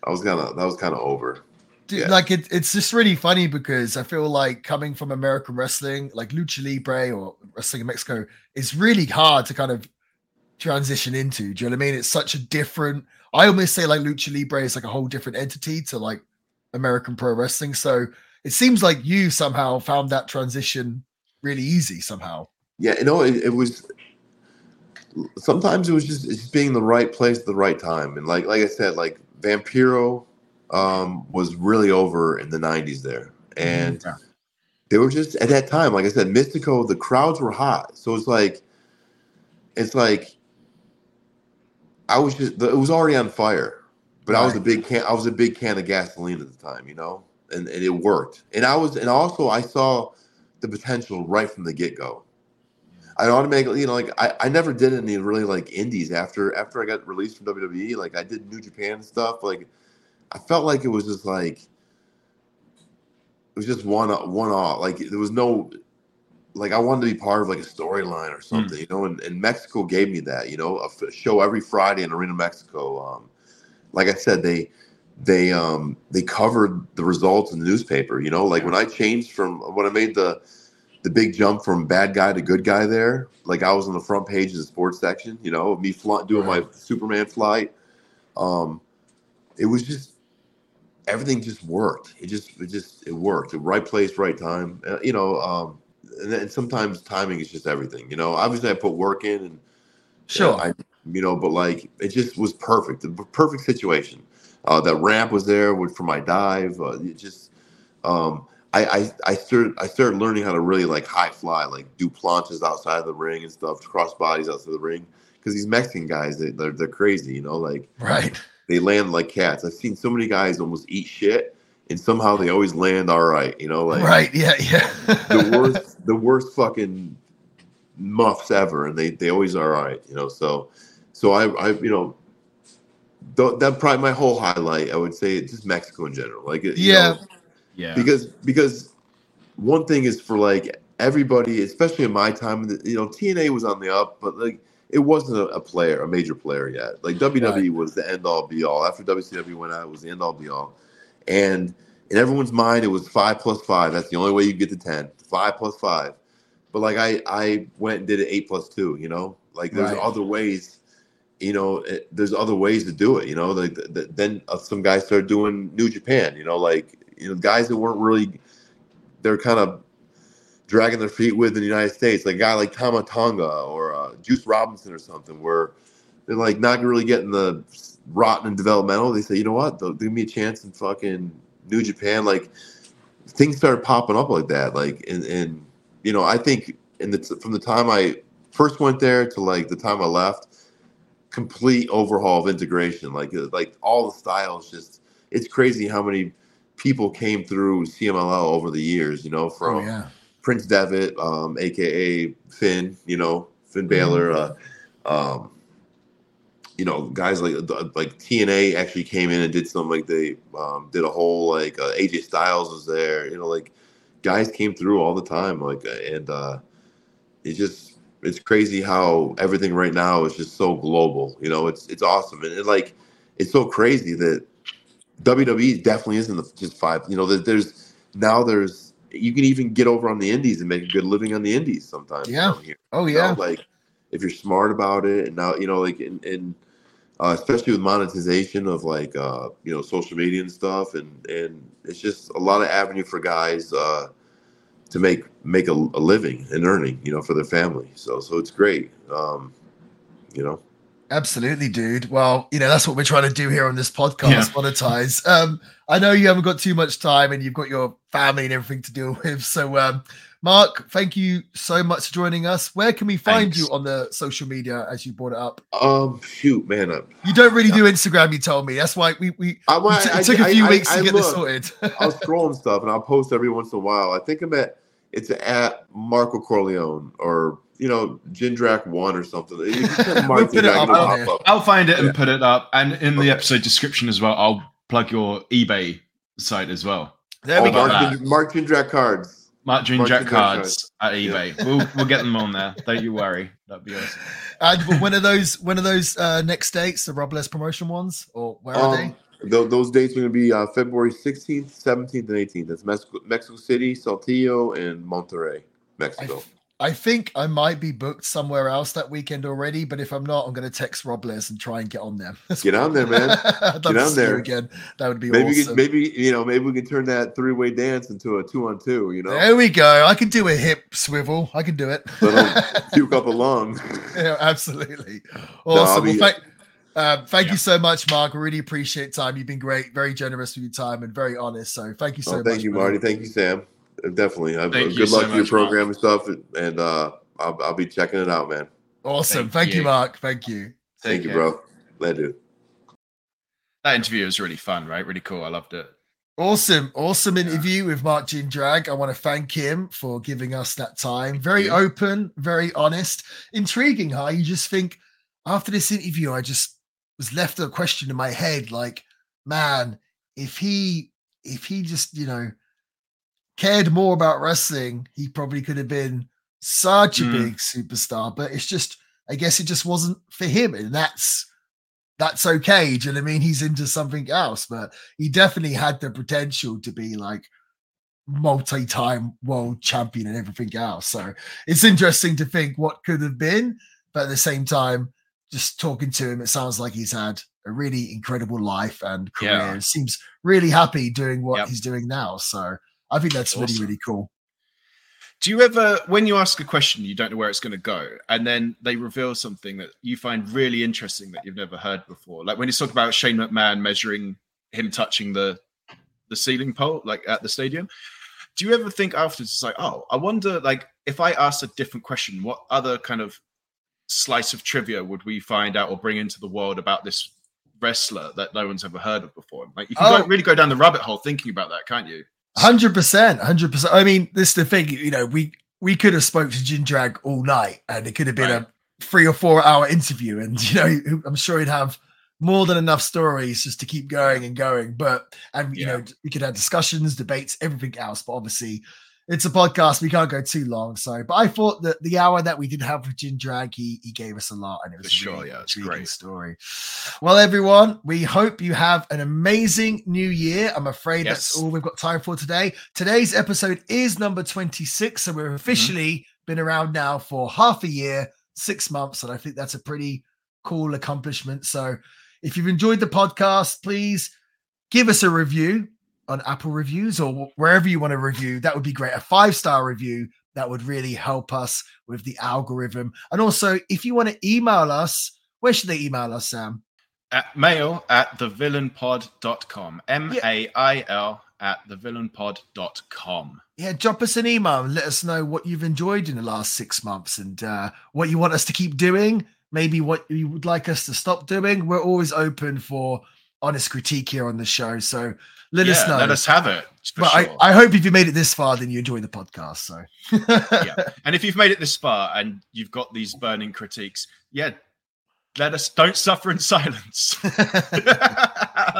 I was kind of that was kind of over. Dude, Yeah. like it, it's just really funny because I feel like coming from American wrestling, like lucha libre or wrestling in Mexico, is really hard to kind of transition into. Do you know what I mean? It's such a different. I almost say like lucha libre is like a whole different entity to like American pro wrestling. So it seems like you somehow found that transition really easy somehow. Yeah, you know, it, it was. Sometimes it was just it's just being in the right place at the right time, and like like I said, like Vampiro um, was really over in the '90s there, and Yeah. they were just at that time. Like I said, Mystico, the crowds were hot, so it's like, it's like, I was just it was already on fire, but I was a big can I was a big can of gasoline at the time, you know, and and it worked, and I was and also I saw the potential right from the get go. I automatically, you know, like I, I never did any really like indies after after I got released from WWE. Like I did New Japan stuff. Like I felt like it was just like it was just one one off. Like there was no like I wanted to be part of like a storyline or something, you know. And, and Mexico gave me that, you know, a f- show every Friday in Arena Mexico. Um, like I said, they they um they covered the results in the newspaper. You know, like when I changed from when I made the the big jump from bad guy to good guy there. Like I was on the front page of the sports section, you know, me fly, doing my Superman flight. Um, it was just everything just worked. It just it just it worked. The right place, right time. Uh, you know, um, and, then sometimes timing is just everything. You know, obviously I put work in and Sure. I, you know, but like it just was perfect. The perfect situation. Uh, that ramp was there for my dive. Uh, it just, um, I, I, I started, I started learning how to really like high fly, like do planches outside of the ring and stuff, cross bodies outside the ring. Because these Mexican guys, they, they're they're crazy, you know, like right. They land like cats. I've seen so many guys almost eat shit, and somehow they always land all right, you know, like right. Yeah. Yeah. the worst the worst fucking muffs ever and they they always are all right you know so so i i you know th- that probably my whole highlight i would say it's just mexico in general like Yeah. know, Yeah. because because one thing is for like everybody especially in my time you know tna was on the up but like it wasn't a, a player a major player yet. Like wwe Right. was the end all be all. After wcw went out it was the end all be all. And in everyone's mind it was five plus five. That's the only way you get to 10 five plus five. But like i i went and did it eight plus two you know? Like there's Right. other ways you know it, there's other ways to do it you know? Like th- th- then uh, some guys started doing new japan you know? Like you know guys that weren't really they're kind of dragging their feet with in the united states. Like a guy like tama tonga or uh, juice robinson or something where they're like not really getting the rotten and developmental. They say you know what? They'll give me a chance in fucking new japan. Like things started popping up like that. Like and and you know i think in the from the time i first went there to like the time i left complete overhaul of integration. Like uh, like all the styles just it's crazy how many people came through cmll over the years you know from Oh yeah. Prince Devitt, um, aka Finn, you know, Finn Balor, uh, um, you know, guys like like TNA actually came in and did some like they um, did a whole like uh, AJ Styles was there, you know, like guys came through all the time, like uh, and uh, it just it's crazy how everything right now is just so global, you know, it's it's awesome and it, like it's so crazy that WWE definitely isn't the, just five, you know, there's now there's you can even get over on the indies and make a good living on the indies sometimes. Yeah. Oh you know, yeah. like if you're smart about it, and now you know, like in, in uh, especially with monetization of like uh, you know social media and stuff, and and it's just a lot of avenue for guys uh, to make make a, a living and earning, you know, for their family. So so it's great, um, you know. Absolutely, dude. Well, you know, that's what we're trying to do here on this podcast, Yeah. monetize. Um, I know you haven't got too much time and you've got your family and everything to deal with. So um, Mark, thank you so much for joining us. Where can we find Thanks. you on the social media as you brought it up? Um, shoot, man. I, You don't really do Instagram, you told me. That's why we we I, it, t- it took a I- few I- weeks I to get this look. sorted. I'll scroll and stuff, and I'll post every once in a while. I think I'm at it's at Marco Corleone or you know Jindrak One or something. You can We'll put it up and it'll on pop here. up. I'll find it and Yeah. put it up. And in the episode description as well, I'll plug your eBay site as well. there we Oh, go. Mark, that. Jind- Mark Jindrak cards. Mark June Mark Jindrak cards at Yeah. eBay. We'll we'll get them on there. Don't you worry. That'd be awesome. And when are those when are those uh, next dates, the Robles promotion ones? Or where are they? Um, tho- those dates are going to be uh, February 16th, 17th, and 18th. That's Mexico, Mexico City, Saltillo, and Monterrey, Mexico. f- I think I might be booked somewhere else that weekend already, but if I'm not, I'm going to text Robles and try and get on them. Get on there, man. I'd love Get to on see you there. again. That would be maybe, awesome. could, maybe you know, maybe we can turn that three-way dance into a two-on-two. You know, There we go. I can do a hip swivel. I can do it. Puke up a lung. yeah, absolutely. Awesome. be- well, thank, uh, thank Yeah. you so much, Mark. Really appreciate time. You've been great, very generous with your time, and very honest. So thank you so Oh, much. thank you. Marty. Thank you, Sam. Definitely. Uh, Thank you good so luck to your much, Mark. program and stuff. And uh, I'll, I'll be checking it out, man. Awesome. Thank Thank, you. you. Mark. Thank you. Thank Take you, care. bro. Later. That interview was really fun, right? Really cool. I loved it. Awesome, awesome Yeah. interview with Mark Jindrak. I want to thank him for giving us that time. Very Yeah. open, very honest, intriguing. Huh? You just think after this interview, I just was left a question in my head, like, man, if he, if he just, you know, cared more about wrestling, he probably could have been such a Mm. big superstar. But it's just, I guess it just wasn't for him, and that's that's okay. Do you know what I mean? He's into something else, but he definitely had the potential to be like multi-time world champion and everything else. So it's interesting to think what could have been, but at the same time, just talking to him, it sounds like he's had a really incredible life and career. Yeah. Seems really happy doing what Yep. he's doing now. So I think that's really, Awesome. really cool. Do you ever, when you ask a question, you don't know where it's going to go, and then they reveal something that you find really interesting that you've never heard before? Like when you talk about Shane McMahon measuring him touching the the ceiling pole, like at the stadium. Do you ever think afterwards, it's like, oh, I wonder, like, if I asked a different question, what other kind of slice of trivia would we find out or bring into the world about this wrestler that no one's ever heard of before? Like, you can Oh. go, really go down the rabbit hole thinking about that, can't you? Hundred percent, hundred percent. I mean, this is the thing. You know, we we could have spoke to Jindrak all night, and it could have been Right. a three or four hour interview, and you know, I'm sure he'd have more than enough stories just to keep going and going. But and you Yeah. know, we could have discussions, debates, everything else. But obviously, it's a podcast; we can't go too long. So, but I thought that the hour that we did have with Jindrak, he he gave us a lot, and it was For a sure, really yeah, intriguing great. story. Well, everyone, we hope you have an amazing new year. I'm afraid that's all we've got time for today. Today's episode is number 26, so Mm-hmm. we've officially been around now for half a year, six months, and I think that's a pretty cool accomplishment. So, if you've enjoyed the podcast, please give us a review on Apple Reviews or wherever you want to review. That would be great. A five star review that would really help us with the algorithm. And also, if you want to email us, where should they email us, Sam? at mail at thevillainpod.com. M A I L at thevillainpod.com. Yeah, drop us an email and let us know what you've enjoyed in the last six months and uh, what you want us to keep doing. Maybe what you would like us to stop doing. We're always open for honest critique here on the show. So let us know. Let us have it. But sure. I, I hope if you made it this far, then you enjoy the podcast. So yeah. And if you've made it this far and you've got these burning critiques, yeah, let us don't suffer in silence.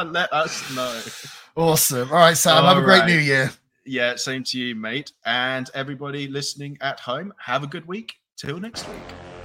let us know. awesome. All right, Sam. have a great right. new year. Yeah, same to you, mate. And everybody listening at home, have a good week. Till next week.